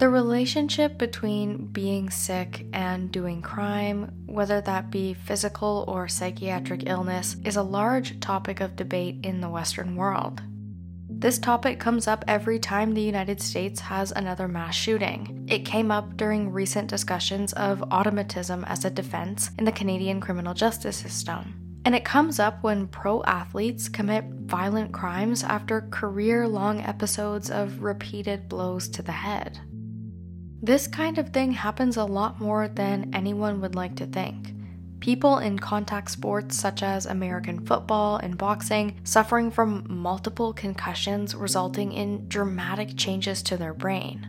The relationship between being sick and doing crime, whether that be physical or psychiatric illness, is a large topic of debate in the Western world. This topic comes up every time the United States has another mass shooting. It came up during recent discussions of automatism as a defense in the Canadian criminal justice system. And it comes up when pro athletes commit violent crimes after career long episodes of repeated blows to the head. This kind of thing happens a lot more than anyone would like to think. People in contact sports such as American football and boxing suffering from multiple concussions resulting in dramatic changes to their brain.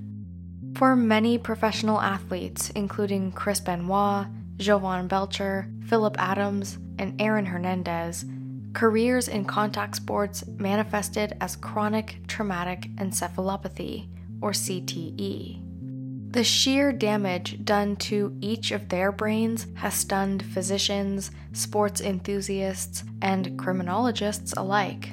For many professional athletes, including Chris Benoit, Jovan Belcher, Phillip Adams, and Aaron Hernandez, careers in contact sports manifested as chronic traumatic encephalopathy, or CTE. The sheer damage done to each of their brains has stunned physicians, sports enthusiasts, and criminologists alike.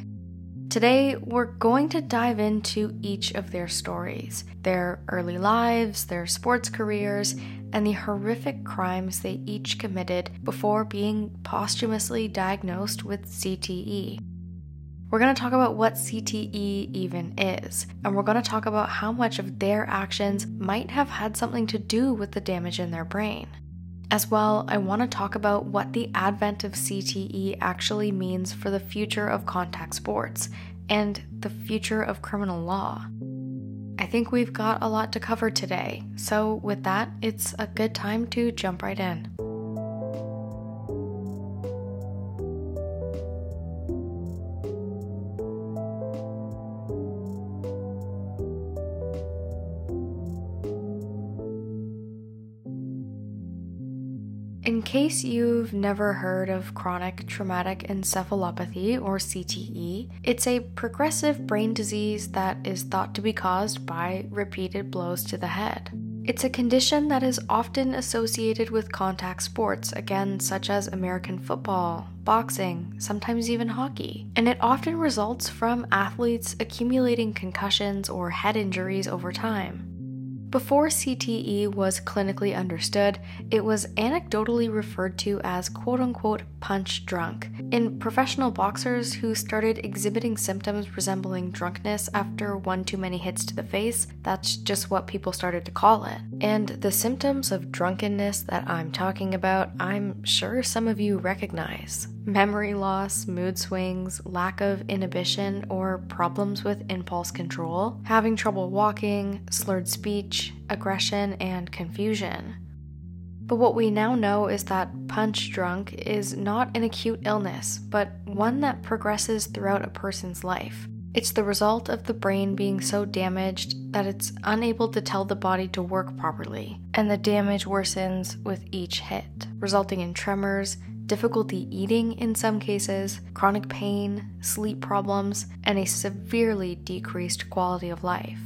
Today, we're going to dive into each of their stories, their early lives, their sports careers, and the horrific crimes they each committed before being posthumously diagnosed with CTE. We're going to talk about what CTE even is, and we're going to talk about how much of their actions might have had something to do with the damage in their brain. As well, I want to talk about what the advent of CTE actually means for the future of contact sports and the future of criminal law. I think we've got a lot to cover today, so with that, it's a good time to jump right in. In case you've never heard of chronic traumatic encephalopathy or CTE, it's a progressive brain disease that is thought to be caused by repeated blows to the head. It's a condition that is often associated with contact sports, again, such as American football, boxing, sometimes even hockey. And it often results from athletes accumulating concussions or head injuries over time. Before CTE was clinically understood, it was anecdotally referred to as quote unquote punch drunk. In professional boxers who started exhibiting symptoms resembling drunkenness after one too many hits to the face, that's just what people started to call it. And the symptoms of drunkenness that I'm talking about, I'm sure some of you recognize memory loss, mood swings, lack of inhibition, or problems with impulse control, having trouble walking, slurred speech, aggression, and confusion. But what we now know is that punch drunk is not an acute illness, but one that progresses throughout a person's life. It's the result of the brain being so damaged that it's unable to tell the body to work properly, and the damage worsens with each hit, resulting in tremors, difficulty eating in some cases, chronic pain, sleep problems, and a severely decreased quality of life.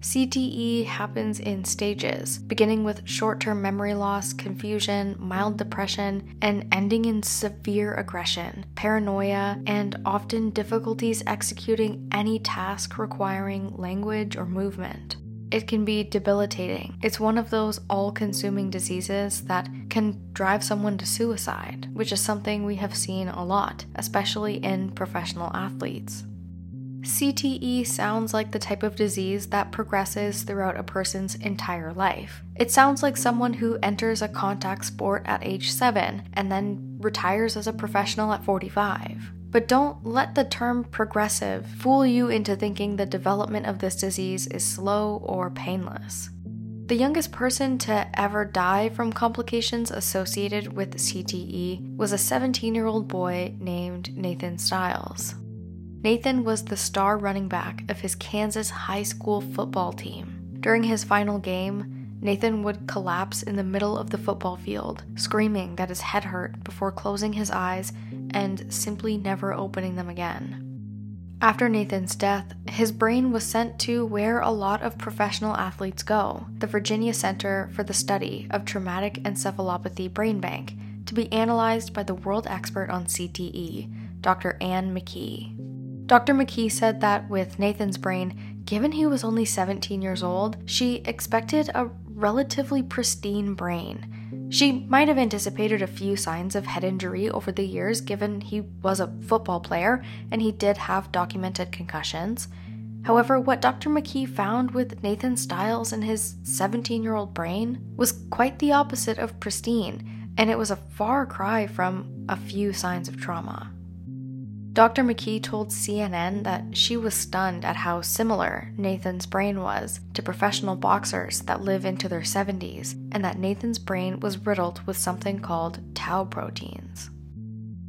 CTE happens in stages, beginning with short term memory loss, confusion, mild depression, and ending in severe aggression, paranoia, and often difficulties executing any task requiring language or movement. It can be debilitating. It's one of those all consuming diseases that can drive someone to suicide, which is something we have seen a lot, especially in professional athletes. CTE sounds like the type of disease that progresses throughout a person's entire life. It sounds like someone who enters a contact sport at age 7 and then retires as a professional at 45. But don't let the term progressive fool you into thinking the development of this disease is slow or painless. The youngest person to ever die from complications associated with CTE was a 17 year old boy named Nathan Stiles. Nathan was the star running back of his Kansas high school football team. During his final game, Nathan would collapse in the middle of the football field, screaming that his head hurt before closing his eyes and simply never opening them again. After Nathan's death, his brain was sent to where a lot of professional athletes go the Virginia Center for the Study of Traumatic Encephalopathy Brain Bank to be analyzed by the world expert on CTE, Dr. Anne McKee. Dr. McKee said that with Nathan's brain, given he was only 17 years old, she expected a relatively pristine brain. She might have anticipated a few signs of head injury over the years, given he was a football player and he did have documented concussions. However, what Dr. McKee found with Nathan Stiles in his 17 year old brain was quite the opposite of pristine, and it was a far cry from a few signs of trauma. Dr. McKee told CNN that she was stunned at how similar Nathan's brain was to professional boxers that live into their 70s, and that Nathan's brain was riddled with something called tau proteins.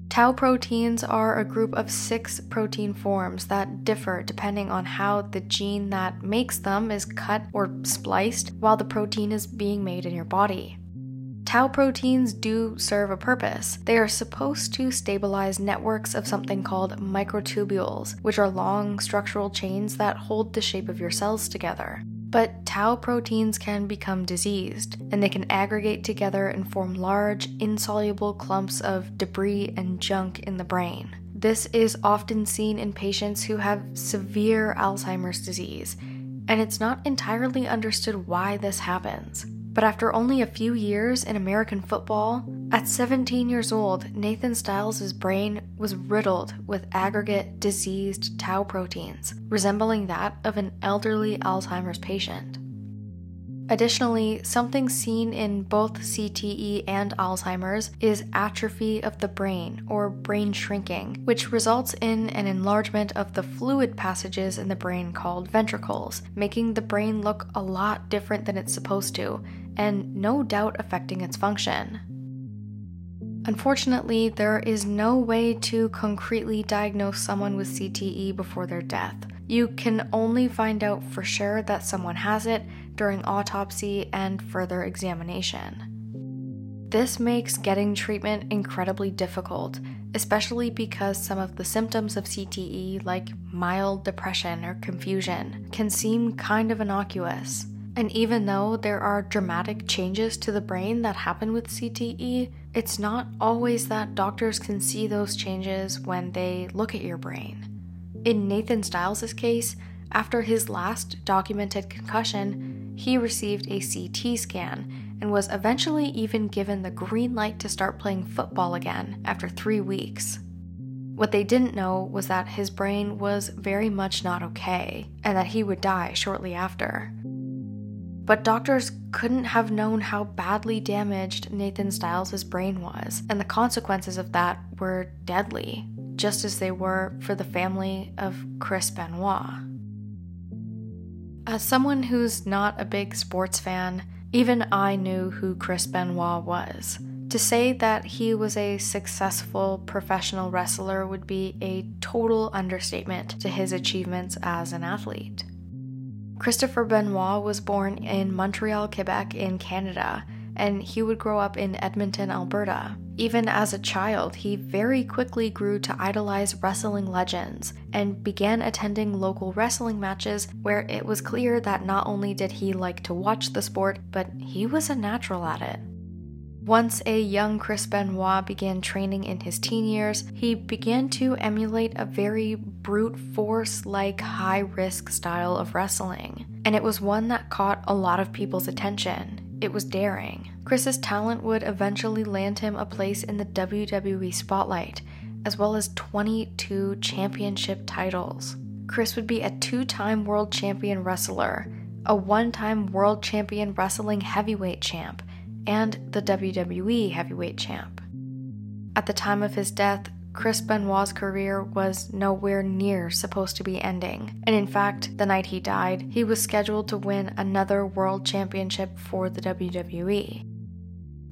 Tau proteins are a group of six protein forms that differ depending on how the gene that makes them is cut or spliced while the protein is being made in your body. Tau proteins do serve a purpose. They are supposed to stabilize networks of something called microtubules, which are long structural chains that hold the shape of your cells together. But tau proteins can become diseased, and they can aggregate together and form large, insoluble clumps of debris and junk in the brain. This is often seen in patients who have severe Alzheimer's disease, and it's not entirely understood why this happens. But after only a few years in American football, at 17 years old, Nathan Stiles' brain was riddled with aggregate diseased tau proteins, resembling that of an elderly Alzheimer's patient. Additionally, something seen in both CTE and Alzheimer's is atrophy of the brain, or brain shrinking, which results in an enlargement of the fluid passages in the brain called ventricles, making the brain look a lot different than it's supposed to, and no doubt affecting its function. Unfortunately, there is no way to concretely diagnose someone with CTE before their death. You can only find out for sure that someone has it during autopsy and further examination. This makes getting treatment incredibly difficult, especially because some of the symptoms of CTE, like mild depression or confusion, can seem kind of innocuous. And even though there are dramatic changes to the brain that happen with CTE, it's not always that doctors can see those changes when they look at your brain. In Nathan Stiles' case, after his last documented concussion, he received a CT scan and was eventually even given the green light to start playing football again after three weeks. What they didn't know was that his brain was very much not okay and that he would die shortly after. But doctors couldn't have known how badly damaged Nathan Stiles' brain was, and the consequences of that were deadly, just as they were for the family of Chris Benoit. As someone who's not a big sports fan, even I knew who Chris Benoit was. To say that he was a successful professional wrestler would be a total understatement to his achievements as an athlete. Christopher Benoit was born in Montreal, Quebec, in Canada, and he would grow up in Edmonton, Alberta. Even as a child, he very quickly grew to idolize wrestling legends and began attending local wrestling matches where it was clear that not only did he like to watch the sport, but he was a natural at it. Once a young Chris Benoit began training in his teen years, he began to emulate a very brute force like high risk style of wrestling. And it was one that caught a lot of people's attention. It was daring. Chris's talent would eventually land him a place in the WWE spotlight, as well as 22 championship titles. Chris would be a two time world champion wrestler, a one time world champion wrestling heavyweight champ, and the WWE heavyweight champ. At the time of his death, Chris Benoit's career was nowhere near supposed to be ending, and in fact, the night he died, he was scheduled to win another world championship for the WWE.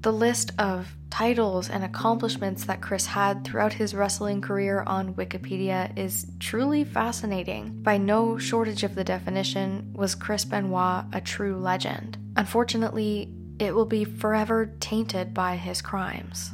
The list of titles and accomplishments that Chris had throughout his wrestling career on Wikipedia is truly fascinating. By no shortage of the definition, was Chris Benoit a true legend. Unfortunately, it will be forever tainted by his crimes.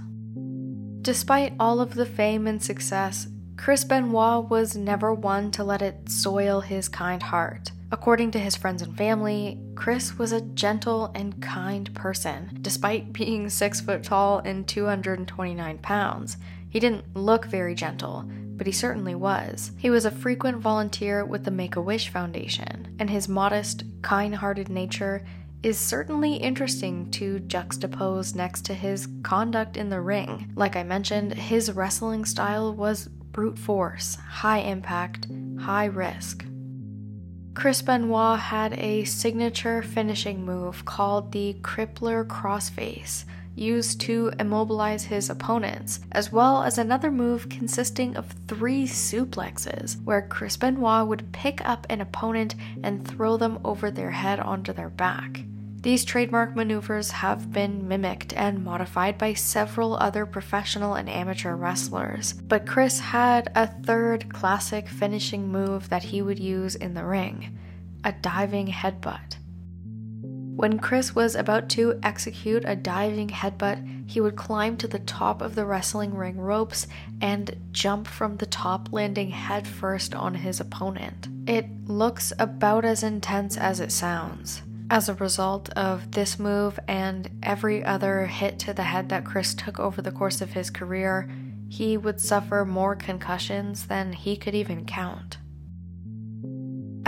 Despite all of the fame and success, Chris Benoit was never one to let it soil his kind heart. According to his friends and family, Chris was a gentle and kind person. Despite being 6 foot tall and 229 pounds, He didn't look very gentle, but he certainly was. He was a frequent volunteer with the Make a Wish Foundation, and his modest, kind hearted nature is certainly interesting to juxtapose next to his conduct in the ring. Like I mentioned, his wrestling style was brute force, high impact, high risk. Chris Benoit had a signature finishing move called the Crippler Crossface, used to immobilize his opponents, as well as another move consisting of three suplexes, where Chris Benoit would pick up an opponent and throw them over their head onto their back. These trademark maneuvers have been mimicked and modified by several other professional and amateur wrestlers, but Chris had a third classic finishing move that he would use in the ring a diving headbutt. When Chris was about to execute a diving headbutt, he would climb to the top of the wrestling ring ropes and jump from the top, landing headfirst on his opponent. It looks about as intense as it sounds. As a result of this move and every other hit to the head that Chris took over the course of his career, he would suffer more concussions than he could even count.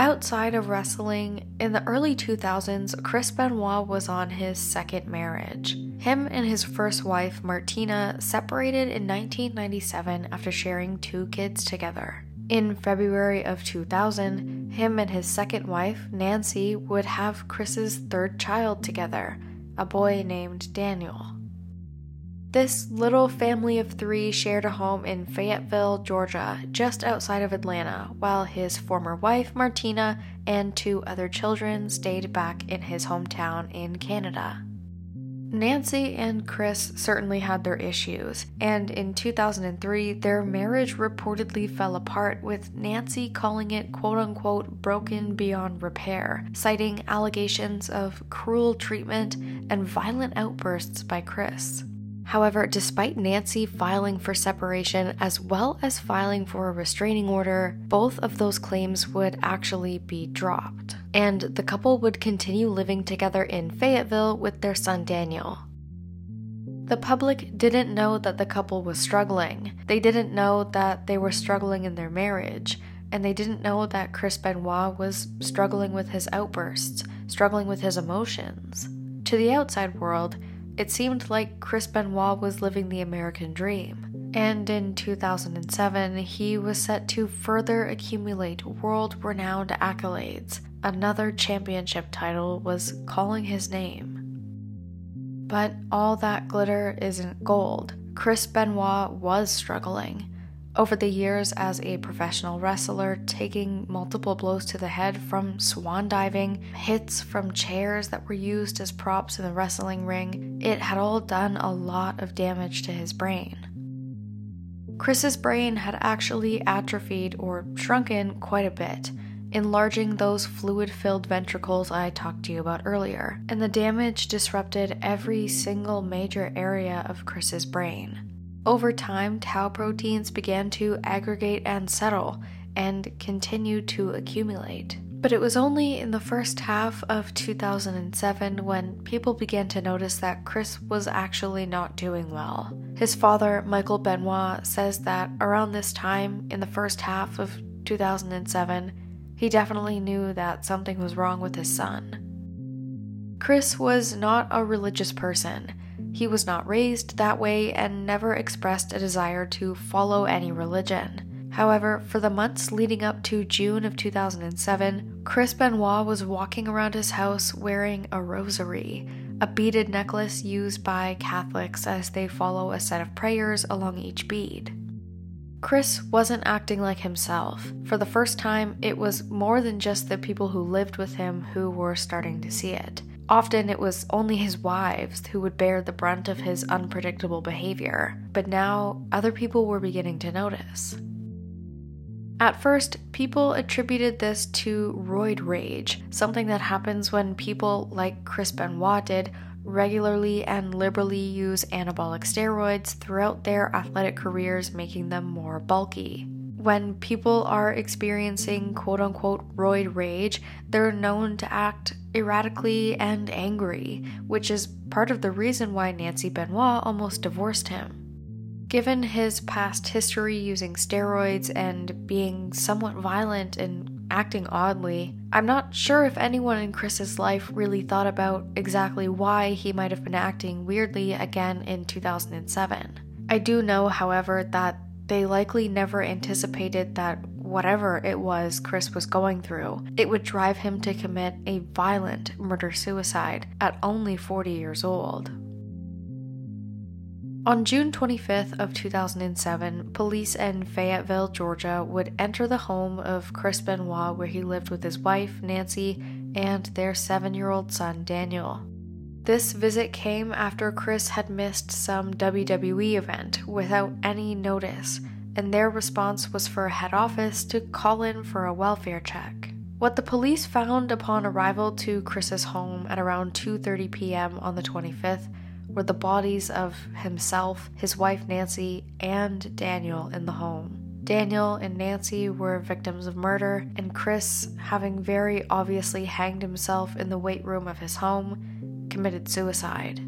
Outside of wrestling, in the early 2000s, Chris Benoit was on his second marriage. Him and his first wife, Martina, separated in 1997 after sharing two kids together. In February of 2000, him and his second wife, Nancy, would have Chris's third child together, a boy named Daniel. This little family of three shared a home in Fayetteville, Georgia, just outside of Atlanta, while his former wife, Martina, and two other children stayed back in his hometown in Canada. Nancy and Chris certainly had their issues, and in 2003, their marriage reportedly fell apart, with Nancy calling it quote unquote broken beyond repair, citing allegations of cruel treatment and violent outbursts by Chris. However, despite Nancy filing for separation as well as filing for a restraining order, both of those claims would actually be dropped. And the couple would continue living together in Fayetteville with their son Daniel. The public didn't know that the couple was struggling. They didn't know that they were struggling in their marriage. And they didn't know that Chris Benoit was struggling with his outbursts, struggling with his emotions. To the outside world, it seemed like Chris Benoit was living the American dream. And in 2007, he was set to further accumulate world renowned accolades. Another championship title was calling his name. But all that glitter isn't gold. Chris Benoit was struggling over the years as a professional wrestler, taking multiple blows to the head from swan diving, hits from chairs that were used as props in the wrestling ring, it had all done a lot of damage to his brain. Chris's brain had actually atrophied or shrunken quite a bit, enlarging those fluid filled ventricles I talked to you about earlier, and the damage disrupted every single major area of Chris's brain. Over time, tau proteins began to aggregate and settle and continued to accumulate. But it was only in the first half of 2007 when people began to notice that Chris was actually not doing well. His father, Michael Benoit, says that around this time, in the first half of 2007, he definitely knew that something was wrong with his son. Chris was not a religious person he was not raised that way and never expressed a desire to follow any religion. However, for the months leading up to June of 2007, Chris Benoit was walking around his house wearing a rosary, a beaded necklace used by Catholics as they follow a set of prayers along each bead. Chris wasn't acting like himself. For the first time, it was more than just the people who lived with him who were starting to see it. Often it was only his wives who would bear the brunt of his unpredictable behavior, but now other people were beginning to notice. At first, people attributed this to roid rage, something that happens when people like Chris Benoit did regularly and liberally use anabolic steroids throughout their athletic careers, making them more bulky when people are experiencing quote unquote roid rage, they're known to act erratically and angry, which is part of the reason why Nancy Benoit almost divorced him. Given his past history using steroids and being somewhat violent and acting oddly, I'm not sure if anyone in Chris's life really thought about exactly why he might have been acting weirdly again in 2007. I do know, however, that they likely never anticipated that whatever it was Chris was going through, it would drive him to commit a violent murder suicide at only 40 years old. On June 25th of 2007, police in Fayetteville, Georgia would enter the home of Chris Benoit where he lived with his wife, Nancy, and their 7-year-old son, Daniel. This visit came after Chris had missed some WWE event without any notice, and their response was for head office to call in for a welfare check. What the police found upon arrival to Chris's home at around 2:30 p.m. on the 25th were the bodies of himself, his wife Nancy, and Daniel in the home. Daniel and Nancy were victims of murder, and Chris, having very obviously hanged himself in the weight room of his home, committed suicide.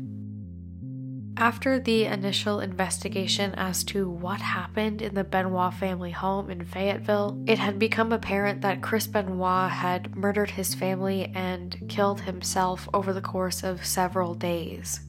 After the initial investigation as to what happened in the Benoit family home in Fayetteville, it had become apparent that Chris Benoit had murdered his family and killed himself over the course of several days.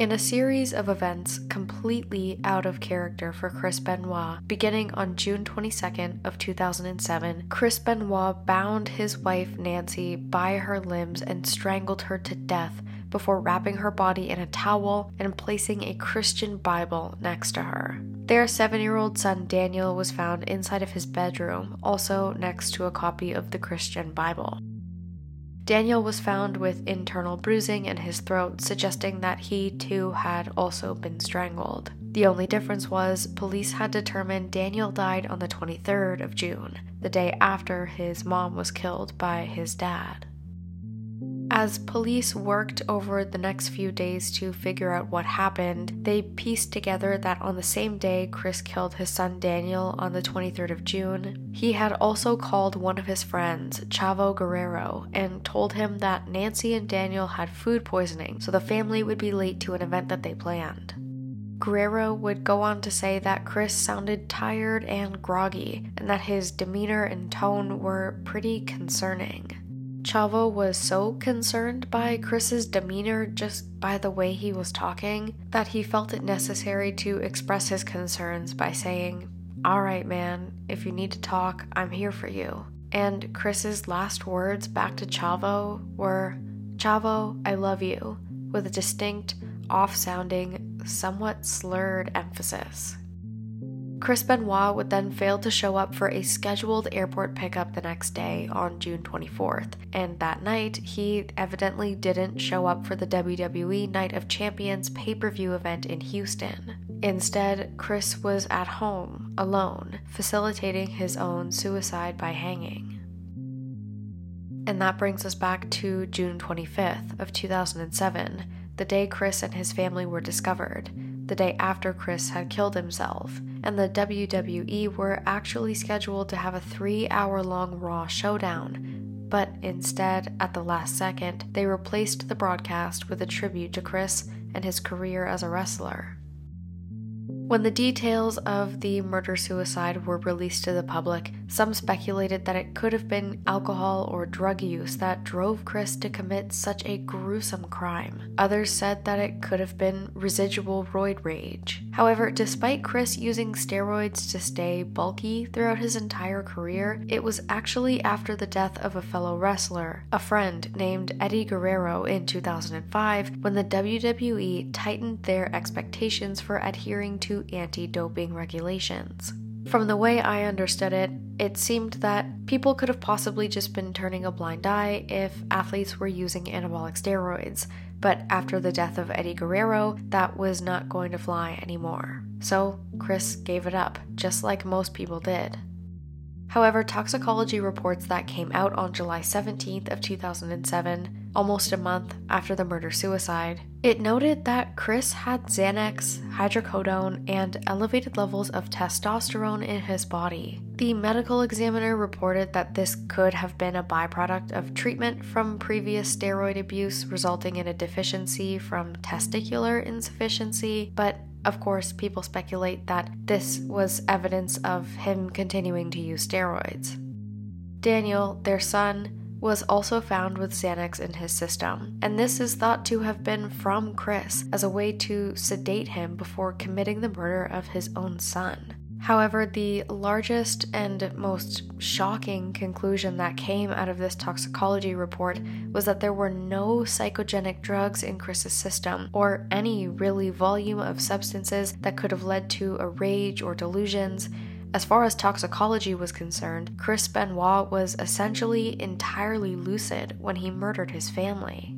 In a series of events completely out of character for Chris Benoit, beginning on June 22nd of 2007, Chris Benoit bound his wife Nancy by her limbs and strangled her to death before wrapping her body in a towel and placing a Christian Bible next to her. Their seven year old son Daniel was found inside of his bedroom, also next to a copy of the Christian Bible. Daniel was found with internal bruising in his throat, suggesting that he too had also been strangled. The only difference was police had determined Daniel died on the 23rd of June, the day after his mom was killed by his dad. As police worked over the next few days to figure out what happened, they pieced together that on the same day Chris killed his son Daniel on the 23rd of June, he had also called one of his friends, Chavo Guerrero, and told him that Nancy and Daniel had food poisoning, so the family would be late to an event that they planned. Guerrero would go on to say that Chris sounded tired and groggy, and that his demeanor and tone were pretty concerning. Chavo was so concerned by Chris's demeanor just by the way he was talking that he felt it necessary to express his concerns by saying, Alright, man, if you need to talk, I'm here for you. And Chris's last words back to Chavo were, Chavo, I love you, with a distinct, off sounding, somewhat slurred emphasis. Chris Benoit would then fail to show up for a scheduled airport pickup the next day on June 24th, and that night he evidently didn't show up for the WWE Night of Champions pay per view event in Houston. Instead, Chris was at home, alone, facilitating his own suicide by hanging. And that brings us back to June 25th of 2007, the day Chris and his family were discovered, the day after Chris had killed himself and the WWE were actually scheduled to have a three hour long Raw showdown. But instead, at the last second, they replaced the broadcast with a tribute to Chris and his career as a wrestler. When the details of the murder suicide were released to the public, some speculated that it could have been alcohol or drug use that drove Chris to commit such a gruesome crime. Others said that it could have been residual roid rage. However, despite Chris using steroids to stay bulky throughout his entire career, it was actually after the death of a fellow wrestler, a friend named Eddie Guerrero in 2005, when the WWE tightened their expectations for adhering to anti doping regulations. From the way I understood it, it seemed that people could have possibly just been turning a blind eye if athletes were using anabolic steroids, but after the death of Eddie Guerrero, that was not going to fly anymore. So Chris gave it up, just like most people did. However, toxicology reports that came out on July 17th of 2007, almost a month after the murder suicide, it noted that Chris had Xanax, hydrocodone, and elevated levels of testosterone in his body. The medical examiner reported that this could have been a byproduct of treatment from previous steroid abuse, resulting in a deficiency from testicular insufficiency, but Of course, people speculate that this was evidence of him continuing to use steroids. Daniel, their son, was also found with Xanax in his system, and this is thought to have been from Chris as a way to sedate him before committing the murder of his own son. However, the largest and most shocking conclusion that came out of this toxicology report was that there were no psychogenic drugs in Chris's system, or any really volume of substances that could have led to a rage or delusions. As far as toxicology was concerned, Chris Benoit was essentially entirely lucid when he murdered his family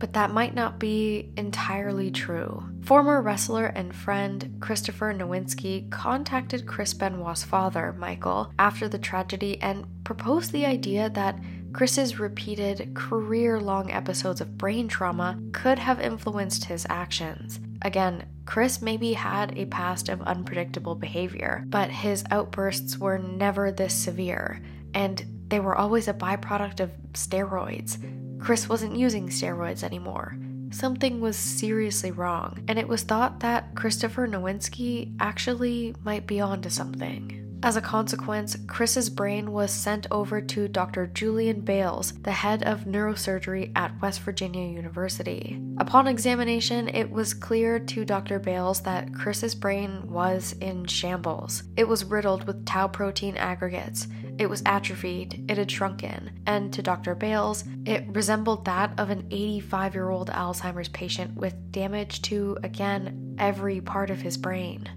but that might not be entirely true. Former wrestler and friend Christopher Nowinski contacted Chris Benoit's father, Michael, after the tragedy and proposed the idea that Chris's repeated career long episodes of brain trauma could have influenced his actions. Again, Chris maybe had a past of unpredictable behavior, but his outbursts were never this severe, and they were always a byproduct of steroids. Chris wasn't using steroids anymore. Something was seriously wrong, and it was thought that Christopher Nowinski actually might be onto something. As a consequence, Chris's brain was sent over to Dr. Julian Bailes, the head of neurosurgery at West Virginia University. Upon examination, it was clear to Dr. Bailes that Chris's brain was in shambles. It was riddled with tau protein aggregates, it was atrophied, it had shrunken, and to Dr. Bailes, it resembled that of an 85 year old Alzheimer's patient with damage to, again, every part of his brain.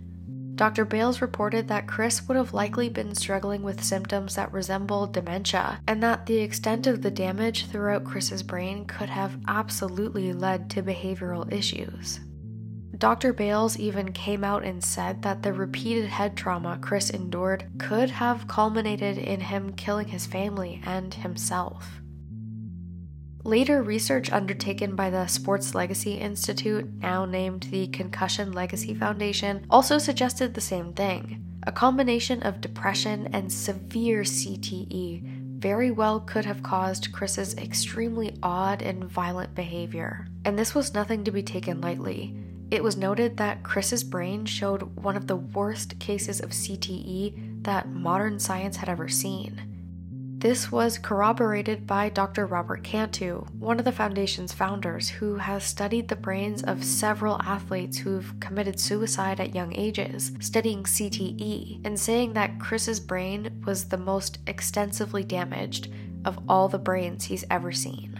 Dr. Bailes reported that Chris would have likely been struggling with symptoms that resemble dementia, and that the extent of the damage throughout Chris's brain could have absolutely led to behavioral issues. Dr. Bailes even came out and said that the repeated head trauma Chris endured could have culminated in him killing his family and himself. Later research undertaken by the Sports Legacy Institute, now named the Concussion Legacy Foundation, also suggested the same thing. A combination of depression and severe CTE very well could have caused Chris's extremely odd and violent behavior. And this was nothing to be taken lightly. It was noted that Chris's brain showed one of the worst cases of CTE that modern science had ever seen. This was corroborated by Dr. Robert Cantu, one of the foundation's founders, who has studied the brains of several athletes who've committed suicide at young ages, studying CTE, and saying that Chris's brain was the most extensively damaged of all the brains he's ever seen.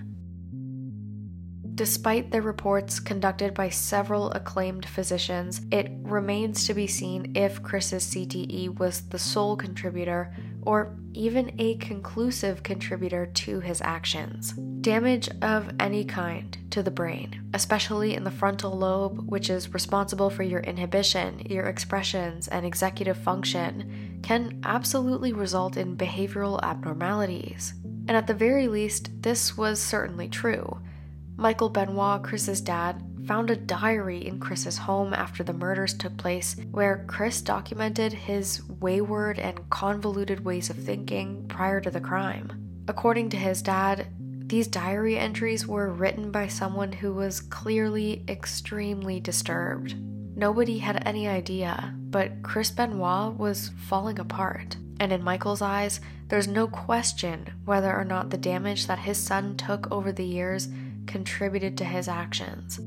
Despite the reports conducted by several acclaimed physicians, it remains to be seen if Chris's CTE was the sole contributor or even a conclusive contributor to his actions. Damage of any kind to the brain, especially in the frontal lobe, which is responsible for your inhibition, your expressions, and executive function, can absolutely result in behavioral abnormalities. And at the very least, this was certainly true. Michael Benoit, Chris's dad, found a diary in Chris's home after the murders took place where Chris documented his wayward and convoluted ways of thinking prior to the crime. According to his dad, these diary entries were written by someone who was clearly extremely disturbed. Nobody had any idea, but Chris Benoit was falling apart. And in Michael's eyes, there's no question whether or not the damage that his son took over the years contributed to his actions.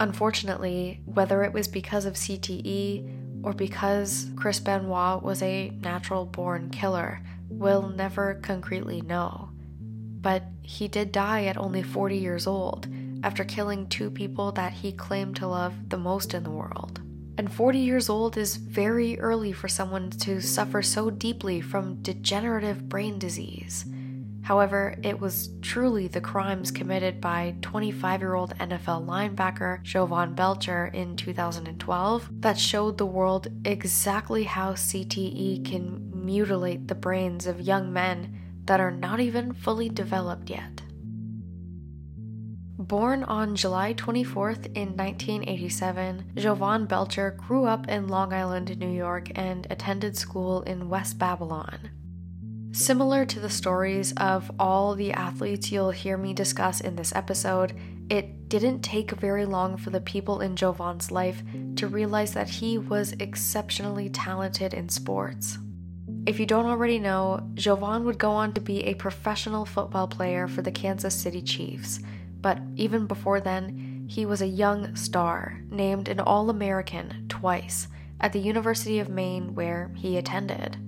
Unfortunately, whether it was because of CTE or because Chris Benoit was a natural born killer, we'll never concretely know. But he did die at only 40 years old after killing two people that he claimed to love the most in the world. And 40 years old is very early for someone to suffer so deeply from degenerative brain disease. However, it was truly the crimes committed by 25 year old NFL linebacker Jovan Belcher in 2012 that showed the world exactly how CTE can mutilate the brains of young men that are not even fully developed yet. Born on July 24th in 1987, Jovan Belcher grew up in Long Island, New York, and attended school in West Babylon. Similar to the stories of all the athletes you'll hear me discuss in this episode, it didn't take very long for the people in Jovan's life to realize that he was exceptionally talented in sports. If you don't already know, Jovan would go on to be a professional football player for the Kansas City Chiefs, but even before then, he was a young star named an All American twice at the University of Maine where he attended.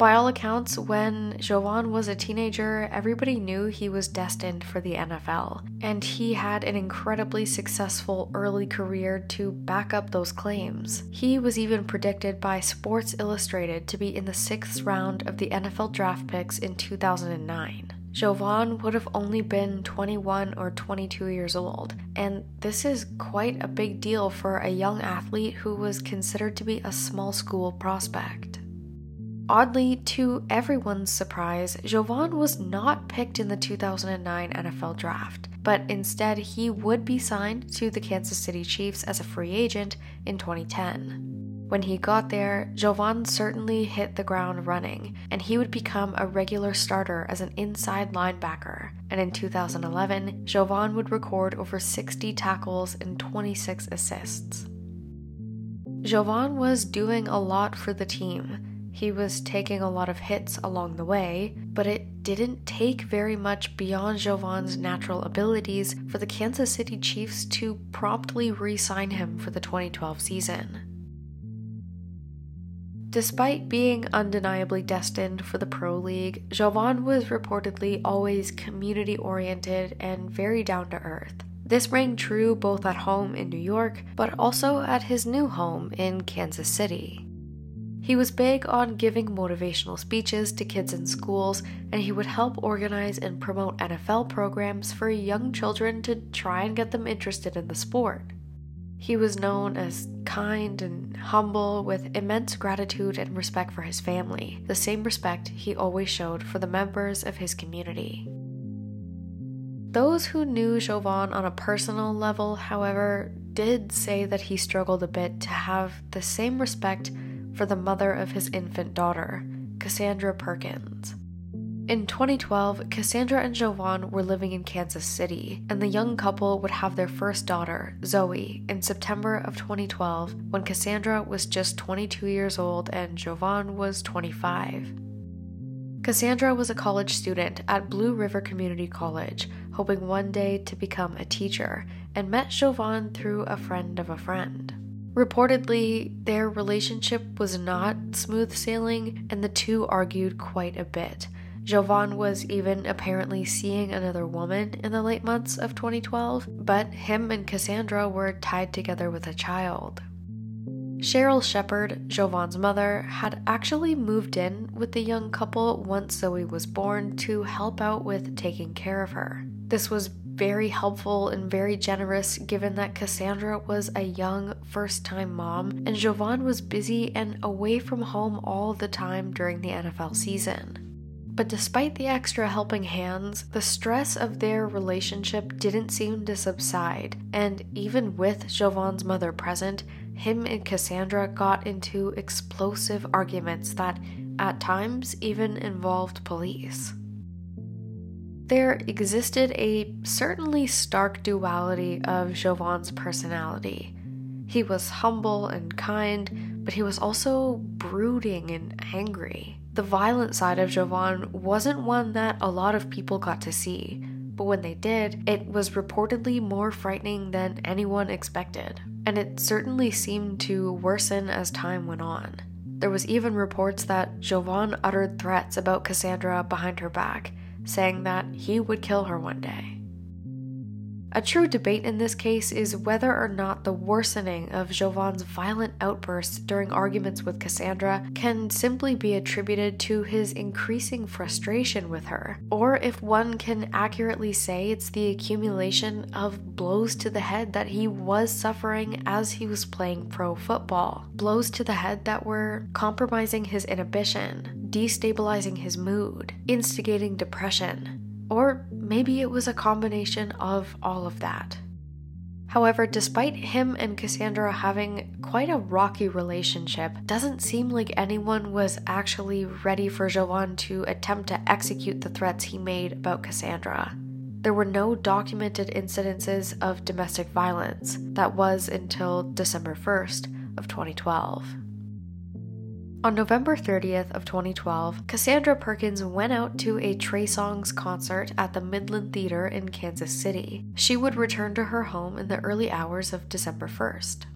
By all accounts, when Jovan was a teenager, everybody knew he was destined for the NFL, and he had an incredibly successful early career to back up those claims. He was even predicted by Sports Illustrated to be in the sixth round of the NFL draft picks in 2009. Jovan would have only been 21 or 22 years old, and this is quite a big deal for a young athlete who was considered to be a small school prospect. Oddly, to everyone's surprise, Jovan was not picked in the 2009 NFL draft, but instead he would be signed to the Kansas City Chiefs as a free agent in 2010. When he got there, Jovan certainly hit the ground running, and he would become a regular starter as an inside linebacker. And in 2011, Jovan would record over 60 tackles and 26 assists. Jovan was doing a lot for the team, he was taking a lot of hits along the way, but it didn't take very much beyond Jovan's natural abilities for the Kansas City Chiefs to promptly re sign him for the 2012 season. Despite being undeniably destined for the Pro League, Jovan was reportedly always community oriented and very down to earth. This rang true both at home in New York, but also at his new home in Kansas City. He was big on giving motivational speeches to kids in schools, and he would help organize and promote NFL programs for young children to try and get them interested in the sport. He was known as kind and humble with immense gratitude and respect for his family, the same respect he always showed for the members of his community. Those who knew Jovan on a personal level, however, did say that he struggled a bit to have the same respect for the mother of his infant daughter, Cassandra Perkins. In 2012, Cassandra and Jovan were living in Kansas City, and the young couple would have their first daughter, Zoe, in September of 2012 when Cassandra was just 22 years old and Jovan was 25. Cassandra was a college student at Blue River Community College, hoping one day to become a teacher, and met Jovan through a friend of a friend. Reportedly, their relationship was not smooth sailing, and the two argued quite a bit. Jovan was even apparently seeing another woman in the late months of 2012, but him and Cassandra were tied together with a child. Cheryl Shepherd, Jovan's mother, had actually moved in with the young couple once Zoe was born to help out with taking care of her. This was very helpful and very generous given that Cassandra was a young first time mom and Jovan was busy and away from home all the time during the NFL season. But despite the extra helping hands, the stress of their relationship didn't seem to subside, and even with Jovan's mother present, him and Cassandra got into explosive arguments that, at times, even involved police there existed a certainly stark duality of Jovan's personality. He was humble and kind, but he was also brooding and angry. The violent side of Jovan wasn't one that a lot of people got to see, but when they did, it was reportedly more frightening than anyone expected. And it certainly seemed to worsen as time went on. There was even reports that Jovan uttered threats about Cassandra behind her back, saying that he would kill her one day. A true debate in this case is whether or not the worsening of Jovan's violent outbursts during arguments with Cassandra can simply be attributed to his increasing frustration with her, or if one can accurately say it's the accumulation of blows to the head that he was suffering as he was playing pro football. Blows to the head that were compromising his inhibition, destabilizing his mood, instigating depression, or maybe it was a combination of all of that. However, despite him and Cassandra having quite a rocky relationship, doesn't seem like anyone was actually ready for Jovan to attempt to execute the threats he made about Cassandra. There were no documented incidences of domestic violence. That was until December 1st of 2012. On November 30th of 2012, Cassandra Perkins went out to a Trey Songz concert at the Midland Theater in Kansas City. She would return to her home in the early hours of December 1st.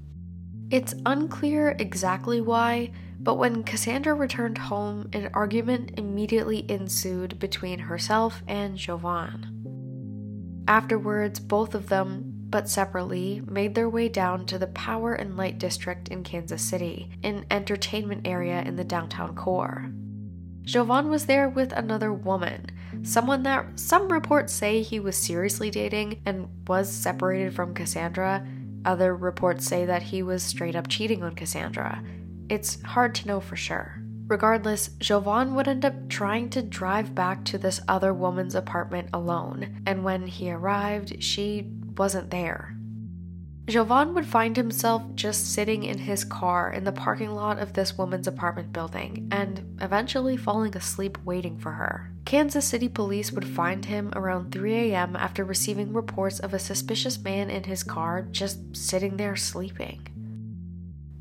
It's unclear exactly why, but when Cassandra returned home, an argument immediately ensued between herself and Jovan. Afterwards, both of them but separately, made their way down to the Power and Light District in Kansas City, an entertainment area in the downtown core. Jovan was there with another woman, someone that some reports say he was seriously dating and was separated from Cassandra. Other reports say that he was straight up cheating on Cassandra. It's hard to know for sure. Regardless, Jovan would end up trying to drive back to this other woman's apartment alone, and when he arrived, she wasn't there. Jovan would find himself just sitting in his car in the parking lot of this woman's apartment building and eventually falling asleep waiting for her. Kansas City police would find him around 3 a.m. after receiving reports of a suspicious man in his car just sitting there sleeping.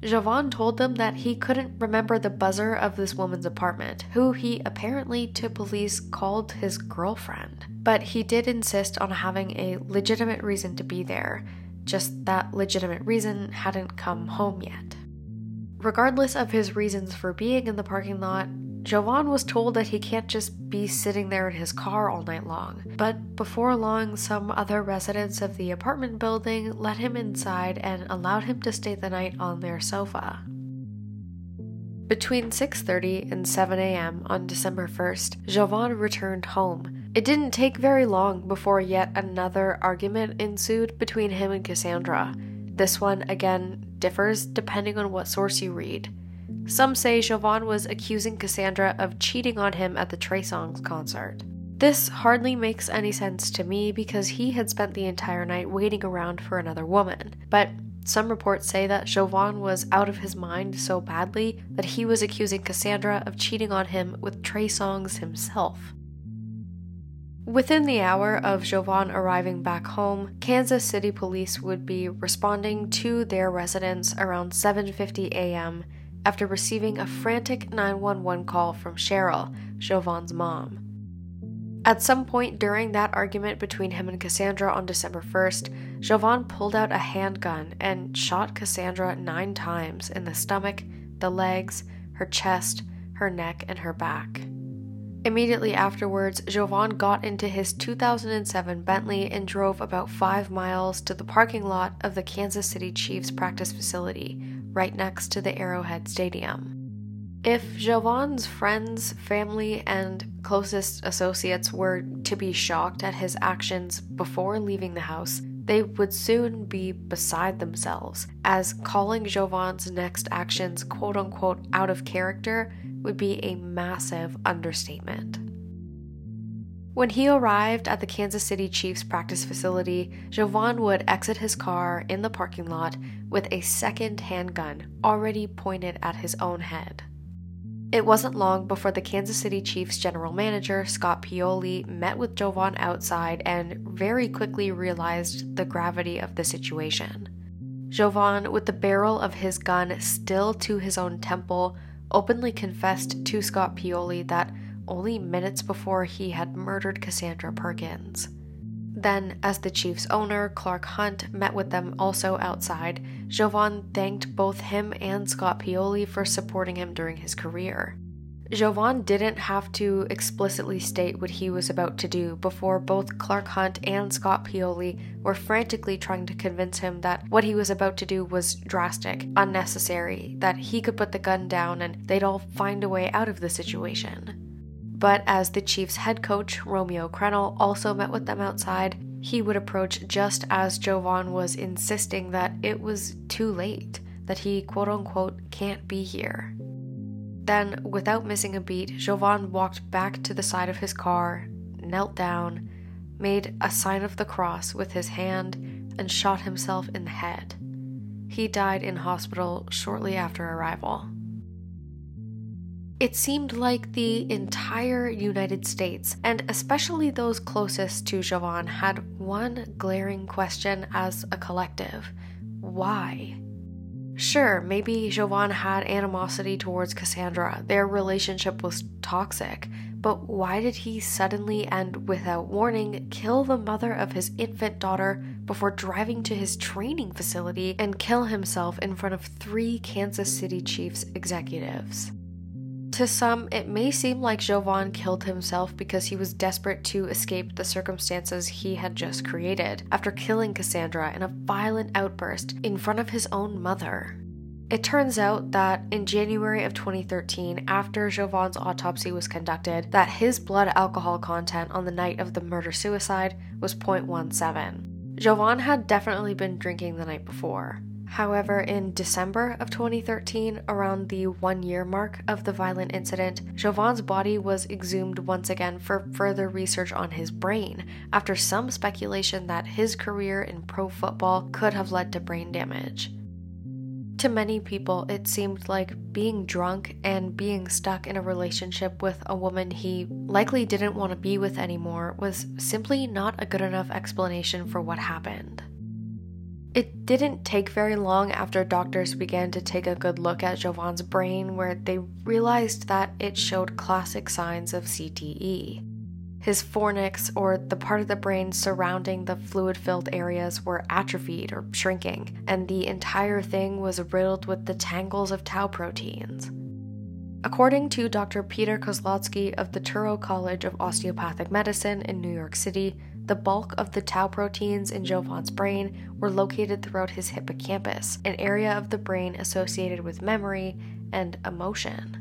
Jovan told them that he couldn't remember the buzzer of this woman's apartment, who he apparently to police called his girlfriend. But he did insist on having a legitimate reason to be there, just that legitimate reason hadn't come home yet. Regardless of his reasons for being in the parking lot, Jovan was told that he can't just be sitting there in his car all night long, but before long, some other residents of the apartment building let him inside and allowed him to stay the night on their sofa. Between 6:30 and 7 a.m. on December 1st, Jovan returned home. It didn't take very long before yet another argument ensued between him and Cassandra. This one again differs depending on what source you read. Some say Jovan was accusing Cassandra of cheating on him at the Trey Songz concert. This hardly makes any sense to me because he had spent the entire night waiting around for another woman. But some reports say that Jovan was out of his mind so badly that he was accusing Cassandra of cheating on him with Trey Songz himself. Within the hour of Jovan arriving back home, Kansas City police would be responding to their residence around 7:50 a.m after receiving a frantic 911 call from Cheryl, Jovan's mom. At some point during that argument between him and Cassandra on December 1st, Jovan pulled out a handgun and shot Cassandra nine times in the stomach, the legs, her chest, her neck, and her back. Immediately afterwards, Jovan got into his 2007 Bentley and drove about five miles to the parking lot of the Kansas City Chiefs practice facility, right next to the Arrowhead Stadium. If Jovan's friends, family, and closest associates were to be shocked at his actions before leaving the house, they would soon be beside themselves, as calling Jovan's next actions quote unquote out of character would be a massive understatement. When he arrived at the Kansas City Chiefs practice facility, Jovan would exit his car in the parking lot with a second handgun already pointed at his own head. It wasn't long before the Kansas City Chiefs general manager, Scott Pioli, met with Jovan outside and very quickly realized the gravity of the situation. Jovan, with the barrel of his gun still to his own temple, openly confessed to Scott Pioli that only minutes before he had murdered Cassandra Perkins. Then, as the Chiefs' owner, Clark Hunt, met with them also outside, Jovan thanked both him and Scott Pioli for supporting him during his career. Jovan didn't have to explicitly state what he was about to do before both Clark Hunt and Scott Pioli were frantically trying to convince him that what he was about to do was drastic, unnecessary, that he could put the gun down and they'd all find a way out of the situation. But as the Chiefs' head coach, Romeo Crennel, also met with them outside, he would approach just as Jovan was insisting that it was too late, that he quote unquote can't be here. Then, without missing a beat, Jovan walked back to the side of his car, knelt down, made a sign of the cross with his hand, and shot himself in the head. He died in hospital shortly after arrival. It seemed like the entire United States, and especially those closest to Jovan, had one glaring question as a collective why? Sure, maybe Jovan had animosity towards Cassandra, their relationship was toxic, but why did he suddenly and without warning kill the mother of his infant daughter before driving to his training facility and kill himself in front of three Kansas City Chiefs executives? To some, it may seem like Jovan killed himself because he was desperate to escape the circumstances he had just created after killing Cassandra in a violent outburst in front of his own mother. It turns out that in January of 2013, after Jovan's autopsy was conducted, that his blood alcohol content on the night of the murder-suicide was 0.17. Jovan had definitely been drinking the night before. However, in December of 2013, around the one year mark of the violent incident, Jovan's body was exhumed once again for further research on his brain, after some speculation that his career in pro football could have led to brain damage. To many people, it seemed like being drunk and being stuck in a relationship with a woman he likely didn't want to be with anymore was simply not a good enough explanation for what happened. It didn't take very long after doctors began to take a good look at Jovan's brain where they realized that it showed classic signs of CTE. His fornix, or the part of the brain surrounding the fluid filled areas, were atrophied or shrinking, and the entire thing was riddled with the tangles of tau proteins. According to Dr. Peter Kozlowski of the Touro College of Osteopathic Medicine in New York City, the bulk of the tau proteins in Jovan's brain were located throughout his hippocampus, an area of the brain associated with memory and emotion.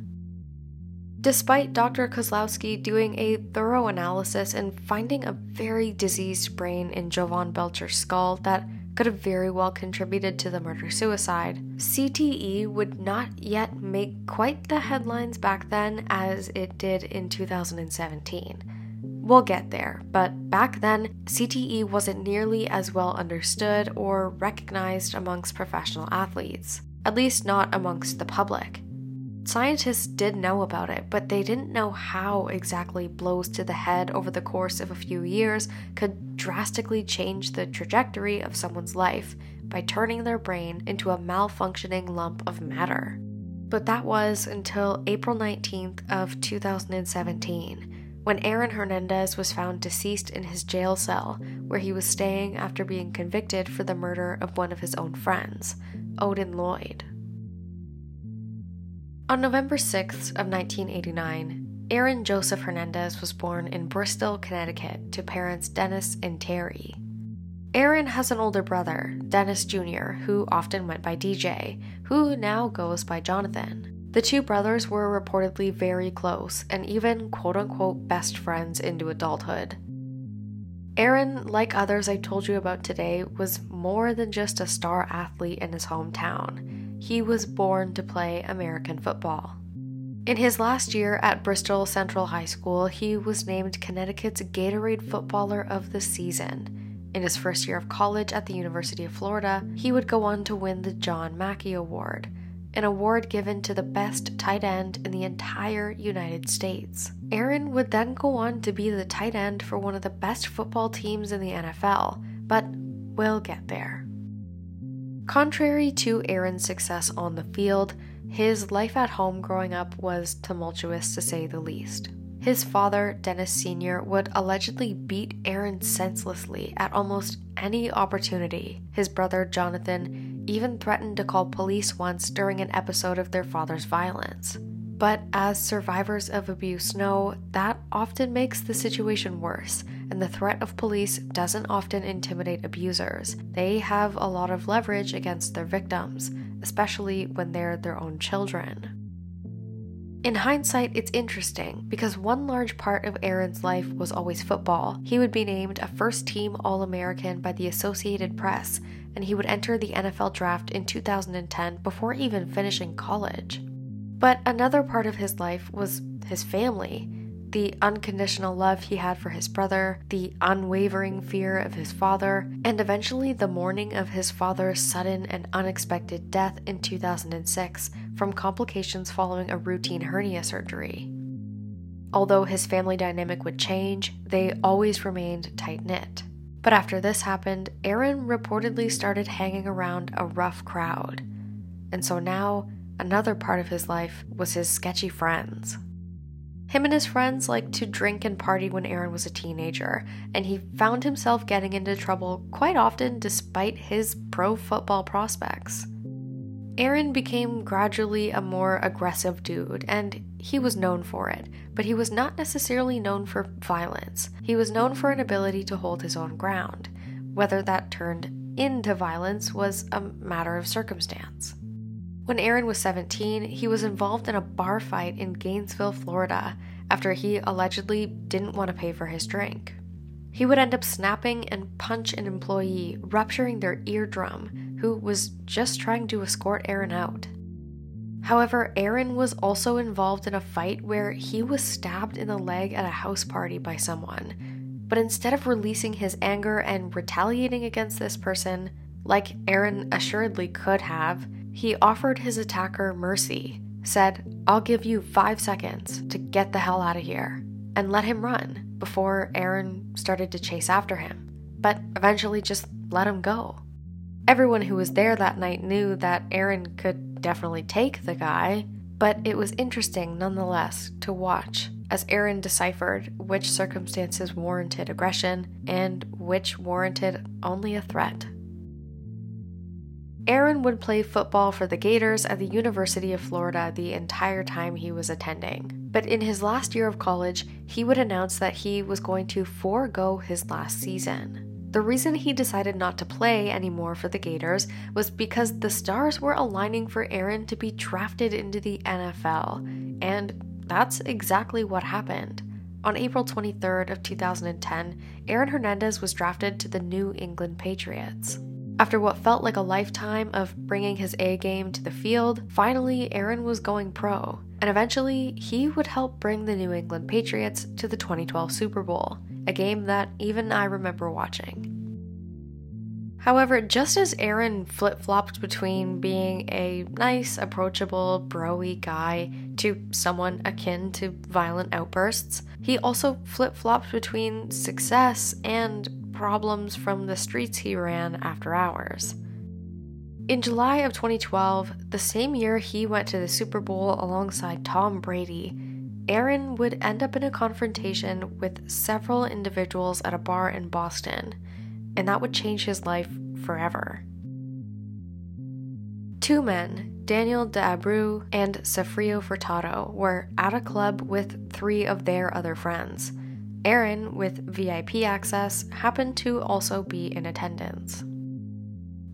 Despite Dr. Kozlowski doing a thorough analysis and finding a very diseased brain in Jovan Belcher's skull that could have very well contributed to the murder suicide, CTE would not yet make quite the headlines back then as it did in 2017. We'll get there, but back then, CTE wasn't nearly as well understood or recognized amongst professional athletes, at least not amongst the public. Scientists did know about it, but they didn't know how exactly blows to the head over the course of a few years could drastically change the trajectory of someone's life by turning their brain into a malfunctioning lump of matter. But that was until April 19th of 2017 when Aaron Hernandez was found deceased in his jail cell where he was staying after being convicted for the murder of one of his own friends, Odin Lloyd. On November 6th of 1989, Aaron Joseph Hernandez was born in Bristol, Connecticut to parents Dennis and Terri. Aaron has an older brother, Dennis Jr., who often went by DJ, who now goes by Jonathan. The two brothers were reportedly very close and even quote unquote best friends into adulthood. Aaron, like others I told you about today, was more than just a star athlete in his hometown. He was born to play American football. In his last year at Bristol Central High School, he was named Connecticut's Gatorade Footballer of the Season. In his first year of college at the University of Florida, he would go on to win the John Mackey Award an award given to the best tight end in the entire United States. Aaron would then go on to be the tight end for one of the best football teams in the NFL, but we'll get there. Contrary to Aaron's success on the field, his life at home growing up was tumultuous to say the least. His father, Dennis Sr., would allegedly beat Aaron senselessly at almost any opportunity. His brother, Jonathan, even threatened to call police once during an episode of their father's violence. But as survivors of abuse know, that often makes the situation worse, and the threat of police doesn't often intimidate abusers. They have a lot of leverage against their victims, especially when they're their own children. In hindsight, it's interesting because one large part of Aaron's life was always football. He would be named a first team All American by the Associated Press, and he would enter the NFL draft in 2010 before even finishing college. But another part of his life was his family. the unconditional love he had for his brother, the unwavering fear of his father, and eventually the mourning of his father's sudden and unexpected death in 2006 from complications following a routine hernia surgery. Although his family dynamic would change, they always remained tight knit. But after this happened, Aaron reportedly started hanging around a rough crowd. And so now, another part of his life was his sketchy friends. Him and his friends liked to drink and party when Aaron was a teenager, and he found himself getting into trouble quite often despite his pro football prospects. Aaron became gradually a more aggressive dude, and he was known for it, but he was not necessarily known for violence. He was known for an ability to hold his own ground. Whether that turned into violence was a matter of circumstance. When Aaron was 17, he was involved in a bar fight in Gainesville, Florida, after he allegedly didn't want to pay for his drink. He would end up snapping and punch an employee, rupturing their eardrum, who was just trying to escort Aaron out. However, Aaron was also involved in a fight where he was stabbed in the leg at a house party by someone. But instead of releasing his anger and retaliating against this person, like Aaron assuredly could have, he offered his attacker mercy, said, I'll give you five seconds to get the hell out of here, and let him run before Aaron started to chase after him, but eventually just let him go. Everyone who was there that night knew that Aaron could definitely take the guy, but it was interesting nonetheless to watch as Aaron deciphered which circumstances warranted aggression and which warranted only a threat. Aaron would play football for the Gators at the University of Florida the entire time he was attending. But in his last year of college, he would announce that he was going to forego his last season. The reason he decided not to play anymore for the Gators was because the stars were aligning for Aaron to be drafted into the NFL, and that's exactly what happened. On April 23rd of 2010, Aaron Hernandez was drafted to the New England Patriots. After what felt like a lifetime of bringing his A game to the field, finally Aaron was going pro, and eventually he would help bring the New England Patriots to the 2012 Super Bowl, a game that even I remember watching. However, just as Aaron flip flopped between being a nice, approachable, broy guy to someone akin to violent outbursts, he also flip flopped between success and problems from the streets he ran after hours. In July of 2012, the same year he went to the Super Bowl alongside Tom Brady, Aaron would end up in a confrontation with several individuals at a bar in Boston, and that would change his life forever. Two men, Daniel D'Abreu and Safrio Furtado, were at a club with three of their other friends. Aaron, with VIP access, happened to also be in attendance.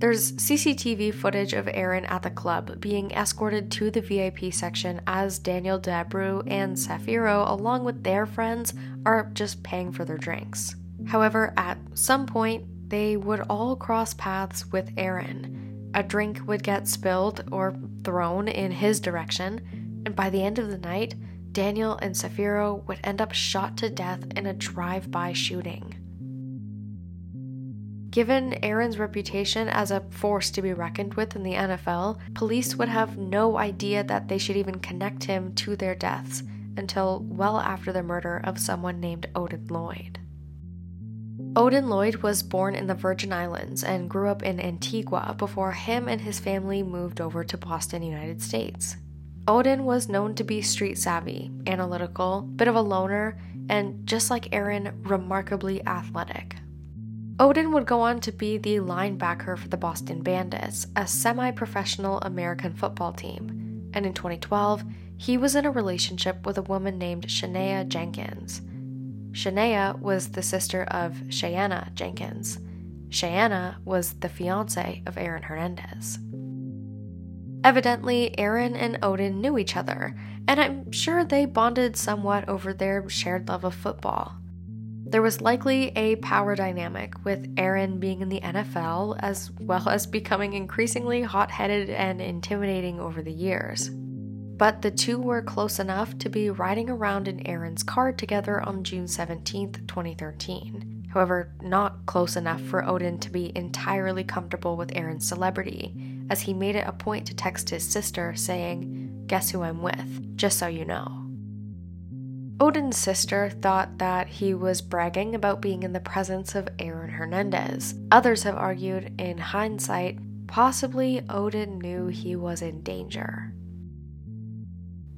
There's CCTV footage of Aaron at the club being escorted to the VIP section as Daniel D'Abreu and Safiro, along with their friends, are just paying for their drinks. However, at some point, they would all cross paths with Aaron. A drink would get spilled or thrown in his direction, and by the end of the night, Daniel and Safiro would end up shot to death in a drive by shooting. Given Aaron's reputation as a force to be reckoned with in the NFL, police would have no idea that they should even connect him to their deaths until well after the murder of someone named Odin Lloyd. Odin Lloyd was born in the Virgin Islands and grew up in Antigua before him and his family moved over to Boston, United States. Odin was known to be street savvy, analytical, bit of a loner, and just like Aaron, remarkably athletic. Odin would go on to be the linebacker for the Boston Bandits, a semi professional American football team. And in 2012, he was in a relationship with a woman named Shaneah Jenkins. Shaneah was the sister of Shayanna Jenkins. Shayanna was the fiance of Aaron Hernandez. Evidently, Aaron and Odin knew each other, and I'm sure they bonded somewhat over their shared love of football. There was likely a power dynamic with Aaron being in the NFL, as well as becoming increasingly hot headed and intimidating over the years. but the two were close enough to be riding around in Aaron's car together on June 17, 2013. However, not close enough for Odin to be entirely comfortable with Aaron's celebrity, as he made it a point to text his sister saying, Guess who I'm with, just so you know. Odin's sister thought that he was bragging about being in the presence of Aaron Hernandez. Others have argued, in hindsight, possibly Odin knew he was in danger.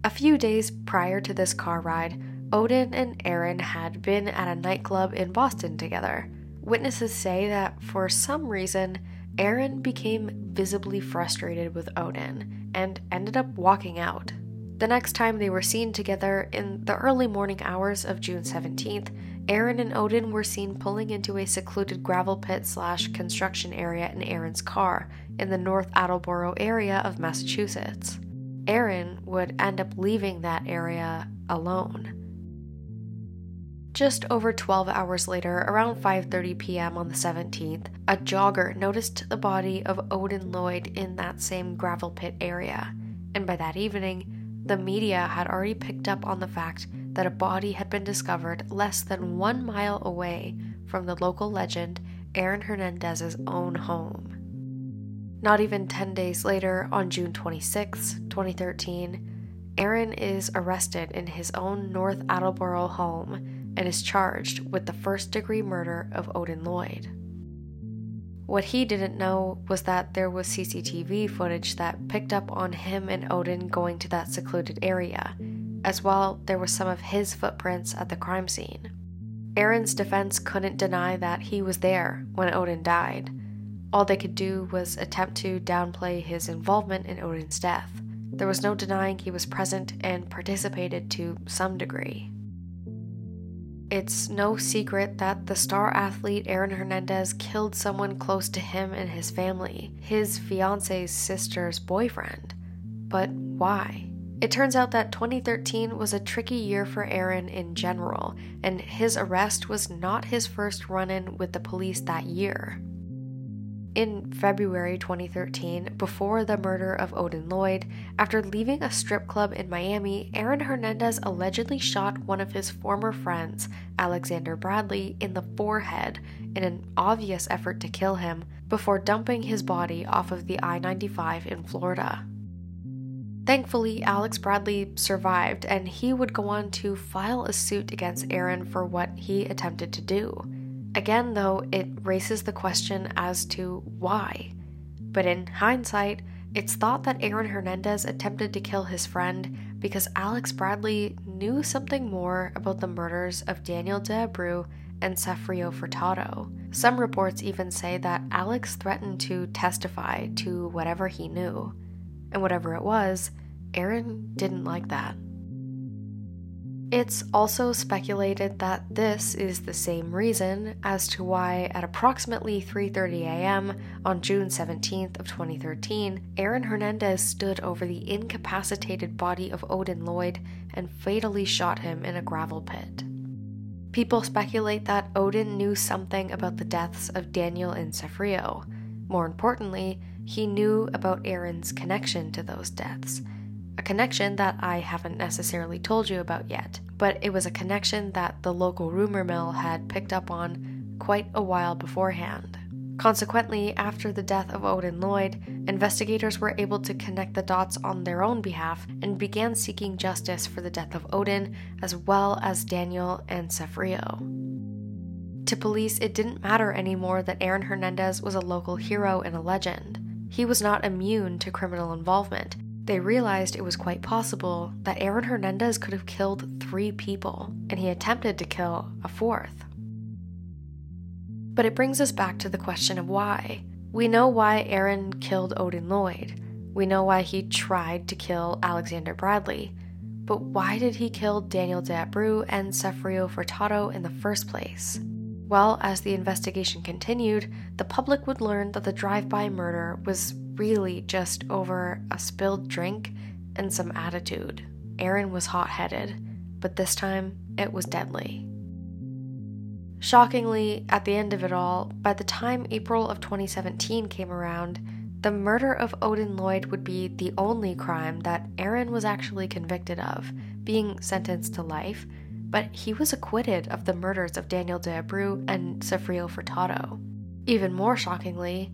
A few days prior to this car ride, Odin and Aaron had been at a nightclub in Boston together. Witnesses say that for some reason, Aaron became visibly frustrated with Odin and ended up walking out. The next time they were seen together in the early morning hours of June 17th, Aaron and Odin were seen pulling into a secluded gravel pit slash construction area in Aaron's car in the North Attleboro area of Massachusetts. Aaron would end up leaving that area alone. Just over 12 hours later, around 5:30 p.m. on the 17th, a jogger noticed the body of Odin Lloyd in that same gravel pit area, and by that evening, the media had already picked up on the fact that a body had been discovered less than one mile away from the local legend Aaron Hernandez's own home. Not even 10 days later, on June 26, 2013, Aaron is arrested in his own North Attleboro home and is charged with the first degree murder of Odin Lloyd. What he didn't know was that there was CCTV footage that picked up on him and Odin going to that secluded area. As well, there was some of his footprints at the crime scene. Aaron's defense couldn't deny that he was there when Odin died. All they could do was attempt to downplay his involvement in Odin's death. There was no denying he was present and participated to some degree. It's no secret that the star athlete Aaron Hernandez killed someone close to him and his family, his fiance's sister's boyfriend. But why? It turns out that 2013 was a tricky year for Aaron in general, and his arrest was not his first run in with the police that year. In February 2013, before the murder of Odin Lloyd, after leaving a strip club in Miami, Aaron Hernandez allegedly shot one of his former friends, Alexander Bradley, in the forehead in an obvious effort to kill him before dumping his body off of the I 95 in Florida. Thankfully, Alex Bradley survived and he would go on to file a suit against Aaron for what he attempted to do. Again, though, it raises the question as to why. But in hindsight, it's thought that Aaron Hernandez attempted to kill his friend because Alex Bradley knew something more about the murders of Daniel de Abreu and Sefrio Furtado. Some reports even say that Alex threatened to testify to whatever he knew. And whatever it was, Aaron didn't like that. It's also speculated that this is the same reason as to why at approximately 3:30 a.m. on June 17th of 2013, Aaron Hernandez stood over the incapacitated body of Odin Lloyd and fatally shot him in a gravel pit. People speculate that Odin knew something about the deaths of Daniel and Sefrio. More importantly, he knew about Aaron's connection to those deaths a connection that I haven't necessarily told you about yet, but it was a connection that the local rumor mill had picked up on quite a while beforehand. Consequently, after the death of Odin Lloyd, investigators were able to connect the dots on their own behalf and began seeking justice for the death of Odin as well as Daniel and Sefrio. To police, it didn't matter anymore that Aaron Hernandez was a local hero and a legend. He was not immune to criminal involvement, they realized it was quite possible that Aaron Hernandez could have killed three people, and he attempted to kill a fourth. But it brings us back to the question of why. We know why Aaron killed Odin Lloyd. We know why he tried to kill Alexander Bradley. But why did he kill Daniel De and Sefrio Furtado in the first place? Well, as the investigation continued, the public would learn that the drive by murder was really just over a spilled drink and some attitude. Aaron was hot headed, but this time it was deadly. Shockingly, at the end of it all, by the time April of 2017 came around, the murder of Odin Lloyd would be the only crime that Aaron was actually convicted of, being sentenced to life, but he was acquitted of the murders of Daniel de Abreu and Sefrio Furtado. Even more shockingly,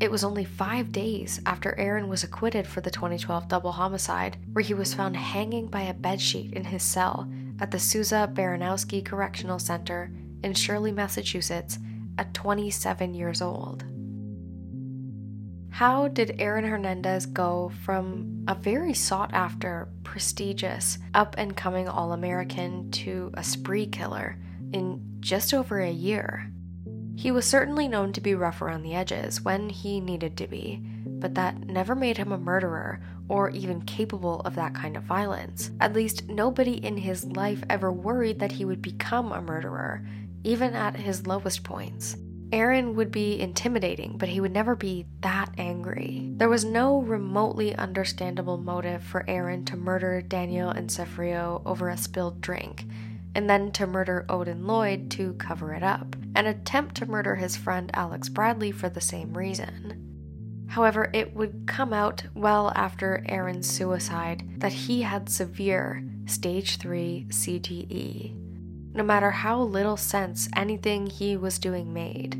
it was only five days after Aaron was acquitted for the 2012 double homicide, where he was found hanging by a bedsheet in his cell at the Souza Baranowski Correctional Center in Shirley, Massachusetts, at 27 years old. How did Aaron Hernandez go from a very sought after, prestigious, up and coming All American to a spree killer in just over a year? He was certainly known to be rough around the edges when he needed to be, but that never made him a murderer or even capable of that kind of violence. At least nobody in his life ever worried that he would become a murderer, even at his lowest points. Aaron would be intimidating, but he would never be that angry. There was no remotely understandable motive for Aaron to murder Daniel and Sefrio over a spilled drink and then to murder Odin Lloyd to cover it up, and attempt to murder his friend Alex Bradley for the same reason. However, it would come out well after Aaron's suicide that he had severe stage 3 CTE. No matter how little sense anything he was doing made,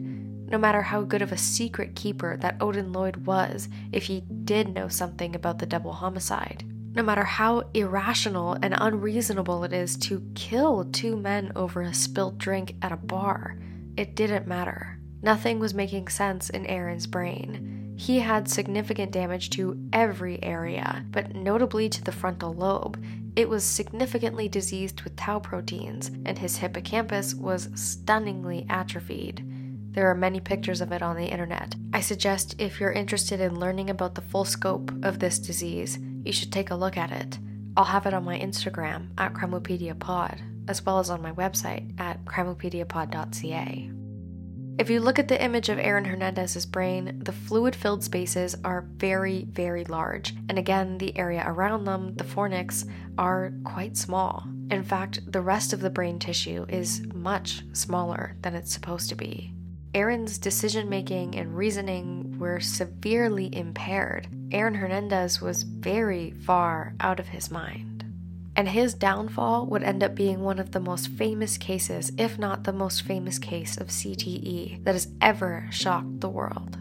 no matter how good of a secret keeper that Odin Lloyd was if he did know something about the double homicide no matter how irrational and unreasonable it is to kill two men over a spilt drink at a bar, it didn't matter. Nothing was making sense in Aaron's brain. He had significant damage to every area, but notably to the frontal lobe. It was significantly diseased with tau proteins, and his hippocampus was stunningly atrophied. There are many pictures of it on the internet. I suggest if you're interested in learning about the full scope of this disease, you should take a look at it. I'll have it on my Instagram at CrimopediaPod, as well as on my website at crimopediapod.ca. If you look at the image of Aaron Hernandez's brain, the fluid filled spaces are very, very large, and again, the area around them, the fornix, are quite small. In fact, the rest of the brain tissue is much smaller than it's supposed to be. Aaron's decision making and reasoning were severely impaired. Aaron Hernandez was very far out of his mind. And his downfall would end up being one of the most famous cases, if not the most famous case of CTE, that has ever shocked the world.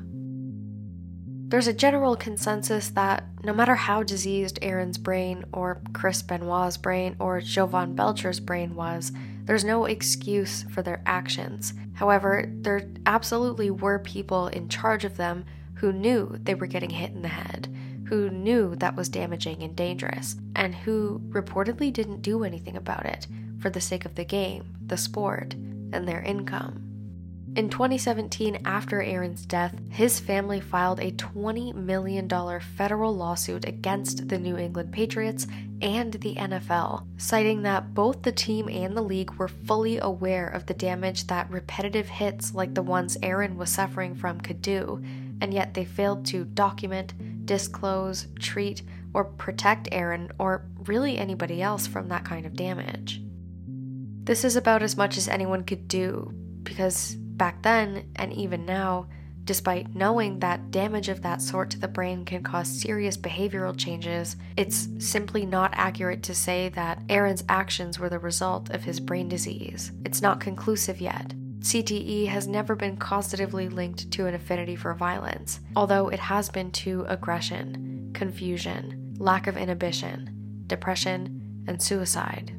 There's a general consensus that no matter how diseased Aaron's brain, or Chris Benoit's brain, or Jovan Belcher's brain was, there's no excuse for their actions. However, there absolutely were people in charge of them who knew they were getting hit in the head, who knew that was damaging and dangerous, and who reportedly didn't do anything about it for the sake of the game, the sport, and their income. In 2017, after Aaron's death, his family filed a $20 million federal lawsuit against the New England Patriots and the NFL, citing that both the team and the league were fully aware of the damage that repetitive hits like the ones Aaron was suffering from could do, and yet they failed to document, disclose, treat, or protect Aaron or really anybody else from that kind of damage. This is about as much as anyone could do because Back then, and even now, despite knowing that damage of that sort to the brain can cause serious behavioral changes, it's simply not accurate to say that Aaron's actions were the result of his brain disease. It's not conclusive yet. CTE has never been causatively linked to an affinity for violence, although it has been to aggression, confusion, lack of inhibition, depression, and suicide.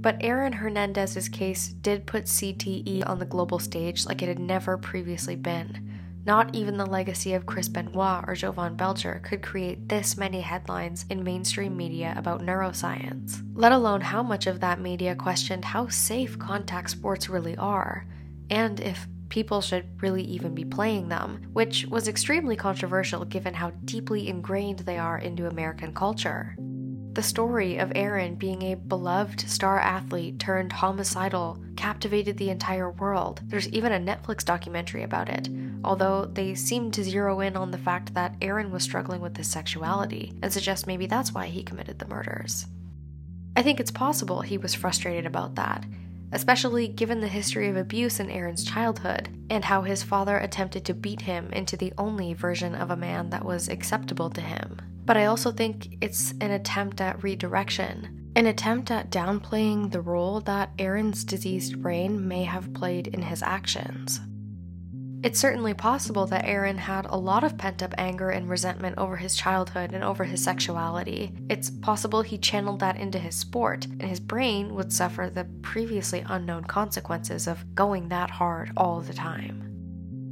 But Aaron Hernandez's case did put CTE on the global stage like it had never previously been. Not even the legacy of Chris Benoit or Jovan Belcher could create this many headlines in mainstream media about neuroscience, let alone how much of that media questioned how safe contact sports really are, and if people should really even be playing them, which was extremely controversial given how deeply ingrained they are into American culture. The story of Aaron being a beloved star athlete turned homicidal captivated the entire world. There's even a Netflix documentary about it, although they seem to zero in on the fact that Aaron was struggling with his sexuality and suggest maybe that's why he committed the murders. I think it's possible he was frustrated about that. especially given the history of abuse in Aaron's childhood and how his father attempted to beat him into the only version of a man that was acceptable to him. But I also think it's an attempt at redirection, an attempt at downplaying the role that Aaron's diseased brain may have played in his actions. It's certainly possible that Aaron had a lot of pent up anger and resentment over his childhood and over his sexuality. It's possible he channeled that into his sport, and his brain would suffer the previously unknown consequences of going that hard all the time.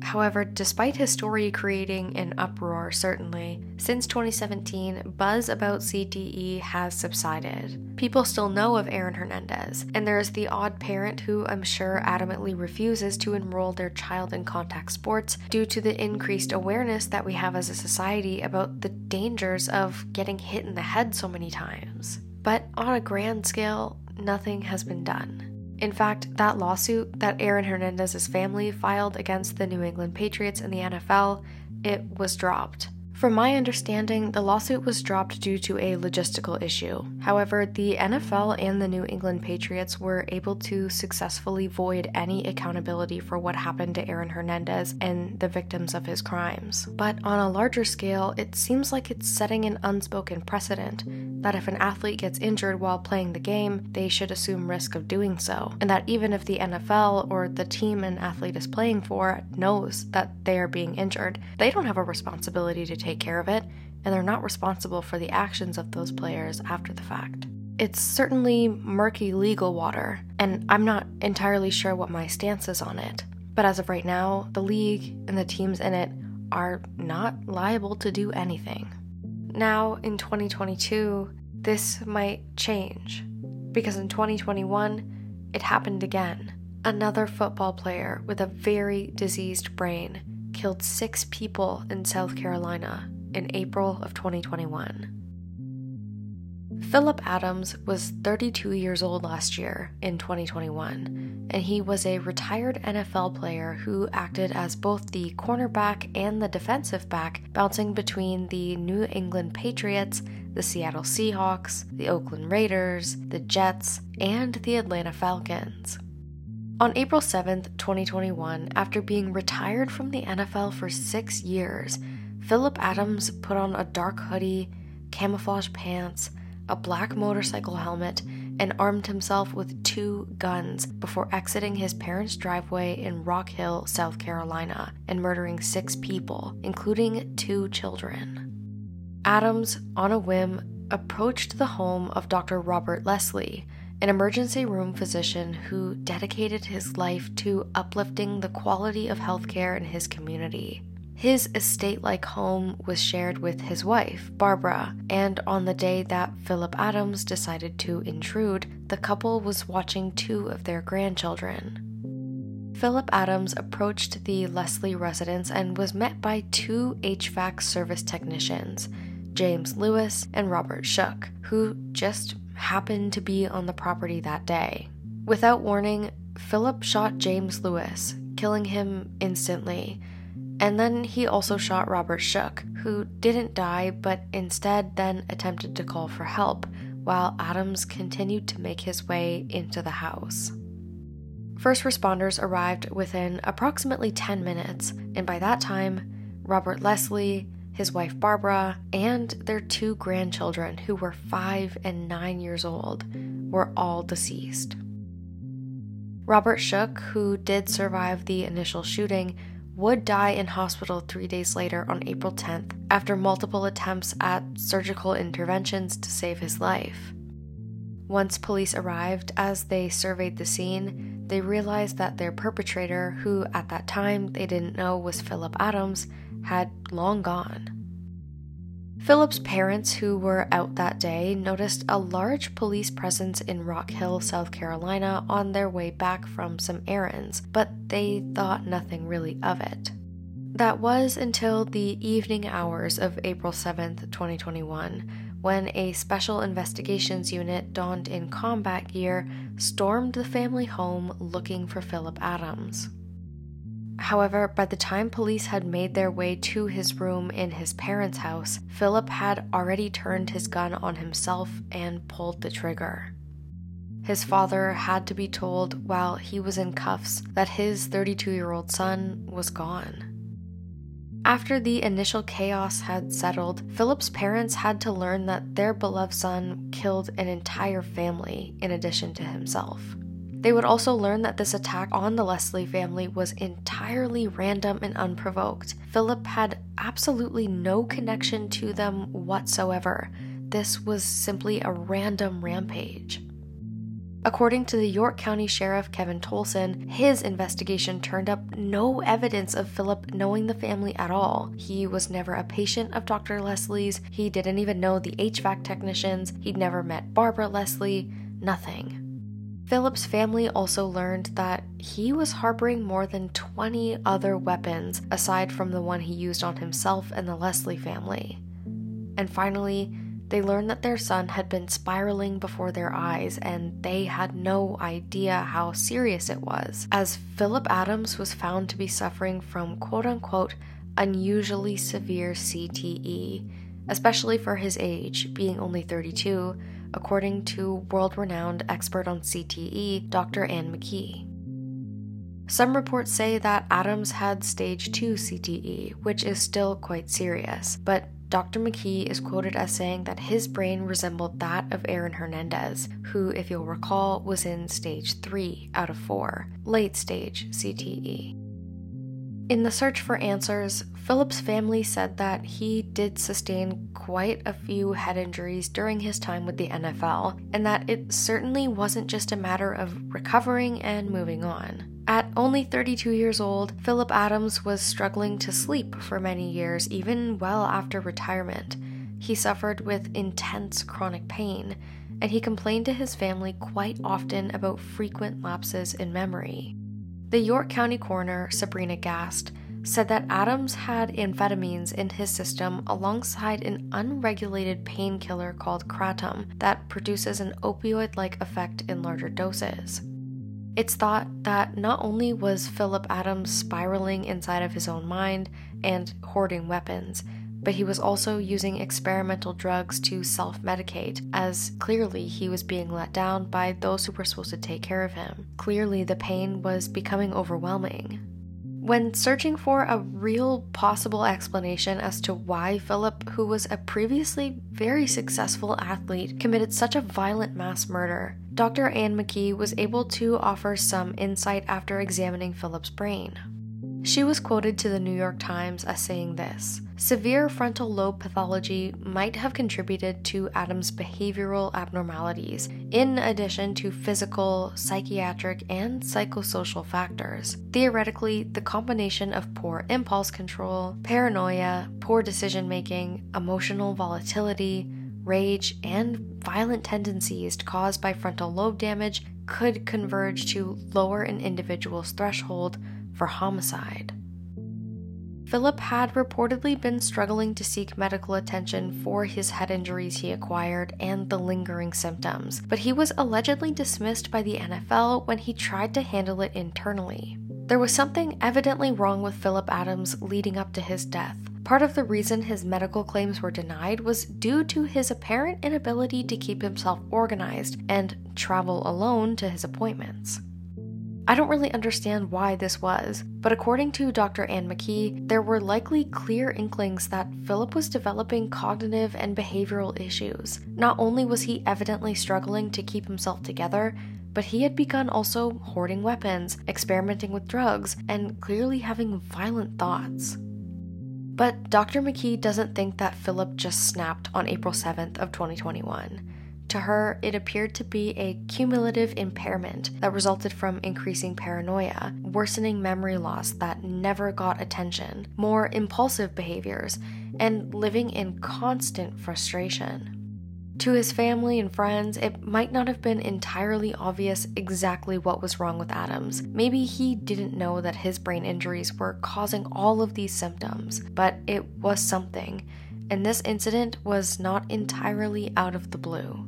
However, despite his story creating an uproar, certainly, since 2017, buzz about CTE has subsided. People still know of Aaron Hernandez, and there is the odd parent who I'm sure adamantly refuses to enroll their child in contact sports due to the increased awareness that we have as a society about the dangers of getting hit in the head so many times. But on a grand scale, nothing has been done. In fact, that lawsuit that Aaron Hernandez's family filed against the New England Patriots and the NFL, it was dropped. From my understanding, the lawsuit was dropped due to a logistical issue. However, the NFL and the New England Patriots were able to successfully void any accountability for what happened to Aaron Hernandez and the victims of his crimes. But on a larger scale, it seems like it's setting an unspoken precedent that if an athlete gets injured while playing the game, they should assume risk of doing so. And that even if the NFL or the team an athlete is playing for knows that they are being injured, they don't have a responsibility to take care of it, and they're not responsible for the actions of those players after the fact. It's certainly murky legal water, and I'm not entirely sure what my stance is on it. But as of right now, the league and the teams in it are not liable to do anything. Now, in 2022, this might change. Because in 2021, it happened again. Another football player with a very diseased brain killed six people in South Carolina in April of 2021. Phillip Adams was 32 years old last year in 2021, and he was a retired NFL player who acted as both the cornerback and the defensive back, bouncing between the New England Patriots, the Seattle Seahawks, the Oakland Raiders, the Jets, and the Atlanta Falcons. On April 7, 2021, after being retired from the NFL for six years, Phillip Adams put on a dark hoodie, camouflage pants, a black motorcycle helmet, and armed himself with two guns before exiting his parents' driveway in Rock Hill, South Carolina, and murdering six people, including two children. Adams, on a whim, approached the home of Dr. Robert Leslie, an emergency room physician who dedicated his life to uplifting the quality of healthcare in his community. His estate like home was shared with his wife, Barbara, and on the day that Phillip Adams decided to intrude, the couple was watching two of their grandchildren. Phillip Adams approached the Leslie residence and was met by two HVAC service technicians, James Lewis and Robert Shook, who just happened to be on the property that day. Without warning, Phillip shot James Lewis, killing him instantly and then he also shot Robert Shook, who didn't die but instead then attempted to call for help, while Adams continued to make his way into the house. First responders arrived within approximately 10 minutes, and by that time, Robert Leslie, his wife Barbara, and their two grandchildren, who were 5 and 9 years old, were all deceased. Robert Shook, who did survive the initial shooting, would die in hospital three days later on April 10th after multiple attempts at surgical interventions to save his life. Once police arrived, as they surveyed the scene, they realized that their perpetrator, who at that time they didn't know was Phillip Adams, had long gone. Phillip's parents, who were out that day, noticed a large police presence in Rock Hill, South Carolina, on their way back from some errands, but they thought nothing really of it. That was until the evening hours of April 7th, 2021, when a special investigations unit donned in combat gear stormed the family home looking for Phillip Adams. However, by the time police had made their way to his room in his parents' house, Phillip had already turned his gun on himself and pulled the trigger. his father had to be told while he was in cuffs that his 32 year old son was gone. After the initial chaos had settled, Phillip's parents had to learn that their beloved son killed an entire family in addition to himself. They would also learn that this attack on the Leslie family was entirely random and unprovoked. Phillip had absolutely no connection to them whatsoever. This was simply a random rampage. According to the York County Sheriff Kevin Tolson, his investigation turned up no evidence of Phillip knowing the family at all. He was never a patient of Dr. Leslie's, he didn't even know the HVAC technicians, he'd never met Barbara Leslie, nothing. Phillip's family also learned that he was harboring more than 20 other weapons aside from the one he used on himself and the Leslie family. And finally, they learned that their son had been spiraling before their eyes and they had no idea how serious it was, as Phillip Adams was found to be suffering from quote unquote unusually severe CTE, especially for his age, being only 32, according to world renowned expert on CTE, Dr. Anne McKee. Some reports say that Adams had stage 2 CTE, which is still quite serious, but Dr. McKee is quoted as saying that his brain resembled that of Aaron Hernandez, who, if you'll recall, was in stage 3 out of 4, late stage CTE. In the search for answers, Phillip's family said that he did sustain quite a few head injuries during his time with the NFL, and that it certainly wasn't just a matter of recovering and moving on. At only 32 years old, Phillip Adams was struggling to sleep for many years, even well after retirement. He suffered with intense chronic pain, and he complained to his family quite often about frequent lapses in memory. The York County coroner, Sabrina Gast, said that Adams had amphetamines in his system alongside an unregulated painkiller called kratom that produces an opioid like effect in larger doses. It's thought that not only was Phillip Adams spiraling inside of his own mind and hoarding weapons, but he was also using experimental drugs to self medicate, as clearly he was being let down by those who were supposed to take care of him. Clearly, the pain was becoming overwhelming. When searching for a real possible explanation as to why Phillip, who was a previously very successful athlete, committed such a violent mass murder, Dr. Anne McKee was able to offer some insight after examining Phillip's brain. She was quoted to the New York Times as saying this Severe frontal lobe pathology might have contributed to Adam's behavioral abnormalities, in addition to physical, psychiatric, and psychosocial factors. Theoretically, the combination of poor impulse control, paranoia, poor decision making, emotional volatility, rage, and violent tendencies caused by frontal lobe damage could converge to lower an individual's threshold for homicide. Phillip had reportedly been struggling to seek medical attention for his head injuries he acquired and the lingering symptoms, but he was allegedly dismissed by the NFL when he tried to handle it internally. There was something evidently wrong with Phillip Adams leading up to his death. Part of the reason his medical claims were denied was due to his apparent inability to keep himself organized and travel alone to his appointments. I don't really understand why this was, but according to Dr. Anne McKee, there were likely clear inklings that Phillip was developing cognitive and behavioral issues. Not only was he evidently struggling to keep himself together, but he had begun also hoarding weapons, experimenting with drugs, and clearly having violent thoughts. But Dr. McKee doesn't think that Phillip just snapped on April 7th of 2021. To her, it appeared to be a cumulative impairment that resulted from increasing paranoia, worsening memory loss that never got attention, more impulsive behaviors, and living in constant frustration. To his family and friends, it might not have been entirely obvious exactly what was wrong with Adams. Maybe he didn't know that his brain injuries were causing all of these symptoms, but it was something, and this incident was not entirely out of the blue.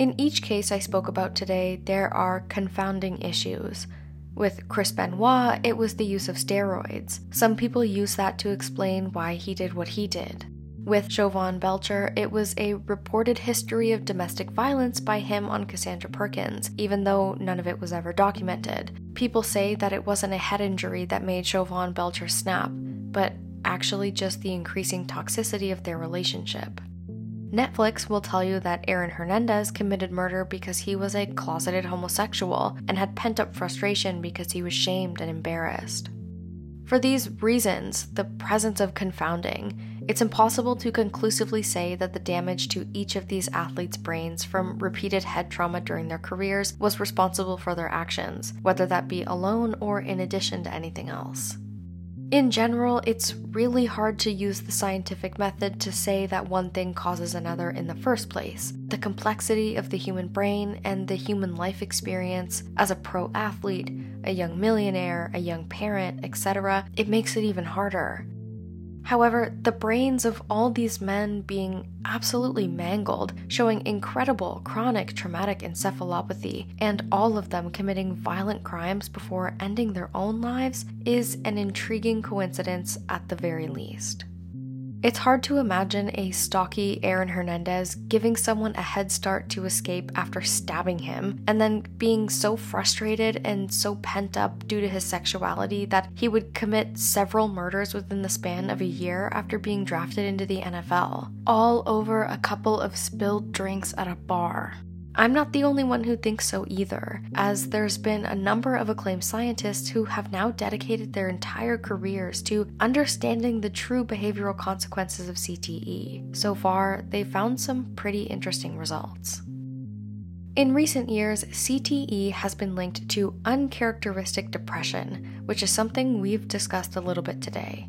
In each case I spoke about today, there are confounding issues. With Chris Benoit, it was the use of steroids. Some people use that to explain why he did what he did. With Jovan Belcher, it was a reported history of domestic violence by him on Cassandra Perkins, even though none of it was ever documented. People say that it wasn't a head injury that made Jovan Belcher snap, but actually just the increasing toxicity of their relationship. Netflix will tell you that Aaron Hernandez committed murder because he was a closeted homosexual and had pent up frustration because he was shamed and embarrassed. For these reasons, the presence of confounding, it's impossible to conclusively say that the damage to each of these athletes' brains from repeated head trauma during their careers was responsible for their actions, whether that be alone or in addition to anything else. In general, it's really hard to use the scientific method to say that one thing causes another in the first place. The complexity of the human brain and the human life experience as a pro athlete, a young millionaire, a young parent, etc., it makes it even harder. However, the brains of all these men being absolutely mangled, showing incredible chronic traumatic encephalopathy, and all of them committing violent crimes before ending their own lives, is an intriguing coincidence at the very least. It's hard to imagine a stocky Aaron Hernandez giving someone a head start to escape after stabbing him, and then being so frustrated and so pent up due to his sexuality that he would commit several murders within the span of a year after being drafted into the NFL, all over a couple of spilled drinks at a bar. I'm not the only one who thinks so either, as there's been a number of acclaimed scientists who have now dedicated their entire careers to understanding the true behavioral consequences of CTE. So far, they've found some pretty interesting results. In recent years, CTE has been linked to uncharacteristic depression, which is something we've discussed a little bit today.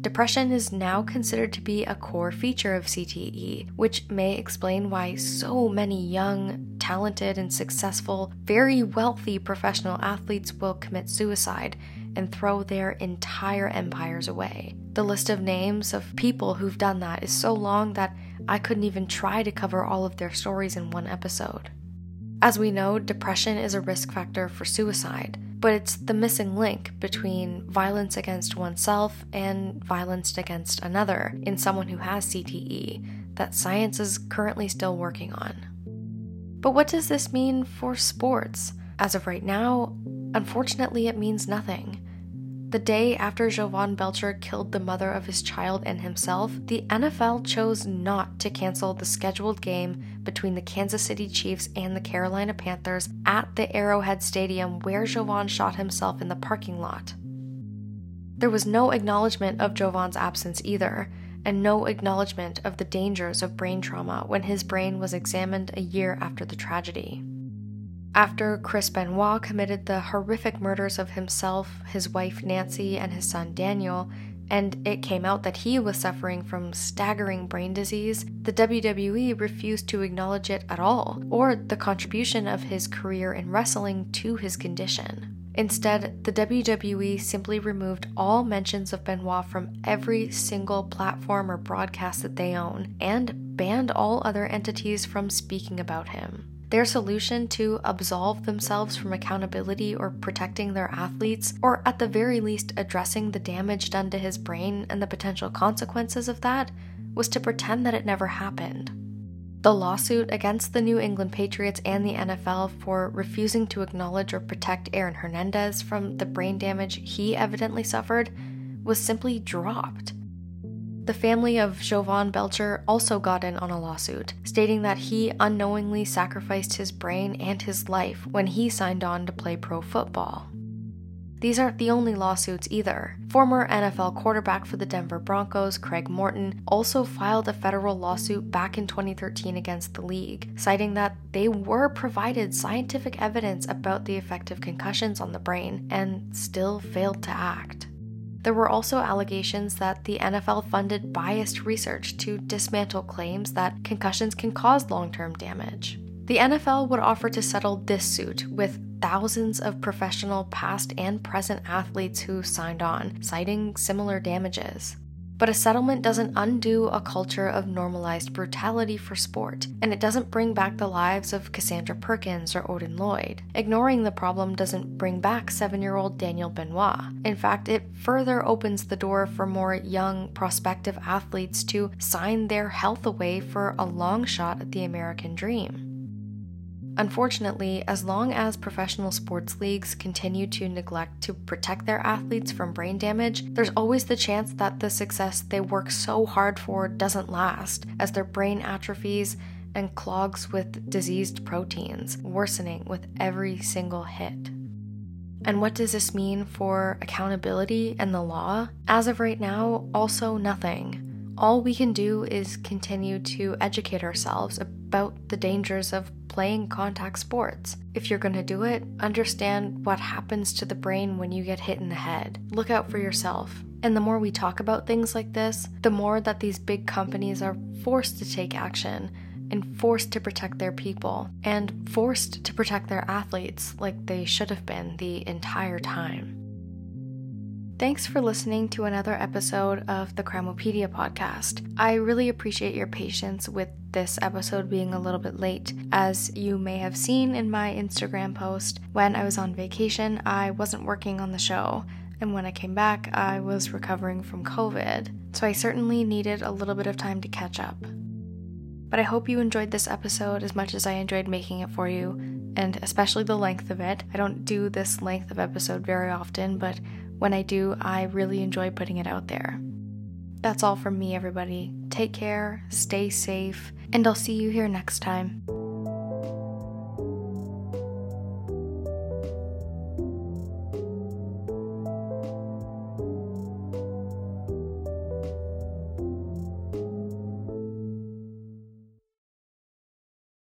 Depression is now considered to be a core feature of CTE, which may explain why so many young, talented, and successful, very wealthy professional athletes will commit suicide and throw their entire empires away. The list of names of people who've done that is so long that I couldn't even try to cover all of their stories in one episode. As we know, depression is a risk factor for suicide but it's the missing link between violence against oneself and violence against another in someone who has CTE that science is currently still working on. But what does this mean for sports? As of right now, unfortunately, it means nothing. The day after Jovan Belcher killed the mother of his child and himself, the NFL chose not to cancel the scheduled game between the Kansas City Chiefs and the Carolina Panthers at the Arrowhead Stadium where Jovan shot himself in the parking lot. There was no acknowledgement of Jovan's absence either, and no acknowledgement of the dangers of brain trauma when his brain was examined a year after the tragedy. After Chris Benoit committed the horrific murders of himself, his wife Nancy, and his son Daniel, and it came out that he was suffering from staggering brain disease, the WWE refused to acknowledge it at all, or the contribution of his career in wrestling to his condition. Instead, the WWE simply removed all mentions of Benoit from every single platform or broadcast that they own, and banned all other entities from speaking about him. Their solution to absolve themselves from accountability or protecting their athletes, or at the very least addressing the damage done to his brain and the potential consequences of that, was to pretend that it never happened. The lawsuit against the New England Patriots and the NFL for refusing to acknowledge or protect Aaron Hernandez from the brain damage he evidently suffered was simply dropped. The family of Jovan Belcher also got in on a lawsuit, stating that he unknowingly sacrificed his brain and his life when he signed on to play pro football. These aren't the only lawsuits either. Former NFL quarterback for the Denver Broncos, Craig Morton, also filed a federal lawsuit back in 2013 against the league, citing that they were provided scientific evidence about the effect of concussions on the brain and still failed to act. There were also allegations that the NFL funded biased research to dismantle claims that concussions can cause long term damage. The NFL would offer to settle this suit with thousands of professional past and present athletes who signed on, citing similar damages. But a settlement doesn't undo a culture of normalized brutality for sport, and it doesn't bring back the lives of Cassandra Perkins or Odin Lloyd. Ignoring the problem doesn't bring back seven year old Daniel Benoit. In fact, it further opens the door for more young, prospective athletes to sign their health away for a long shot at the American dream. Unfortunately, as long as professional sports leagues continue to neglect to protect their athletes from brain damage, there's always the chance that the success they work so hard for doesn't last, as their brain atrophies and clogs with diseased proteins, worsening with every single hit. And what does this mean for accountability and the law? As of right now, also nothing. All we can do is continue to educate ourselves about the dangers of playing contact sports. If you're going to do it, understand what happens to the brain when you get hit in the head. Look out for yourself. And the more we talk about things like this, the more that these big companies are forced to take action and forced to protect their people and forced to protect their athletes like they should have been the entire time. Thanks for listening to another episode of the Crimepedia podcast. I really appreciate your patience with this episode being a little bit late. As you may have seen in my Instagram post, when I was on vacation, I wasn't working on the show. And when I came back, I was recovering from COVID. So I certainly needed a little bit of time to catch up. But I hope you enjoyed this episode as much as I enjoyed making it for you, and especially the length of it. I don't do this length of episode very often, but when I do, I really enjoy putting it out there. That's all from me, everybody. Take care, stay safe, and I'll see you here next time.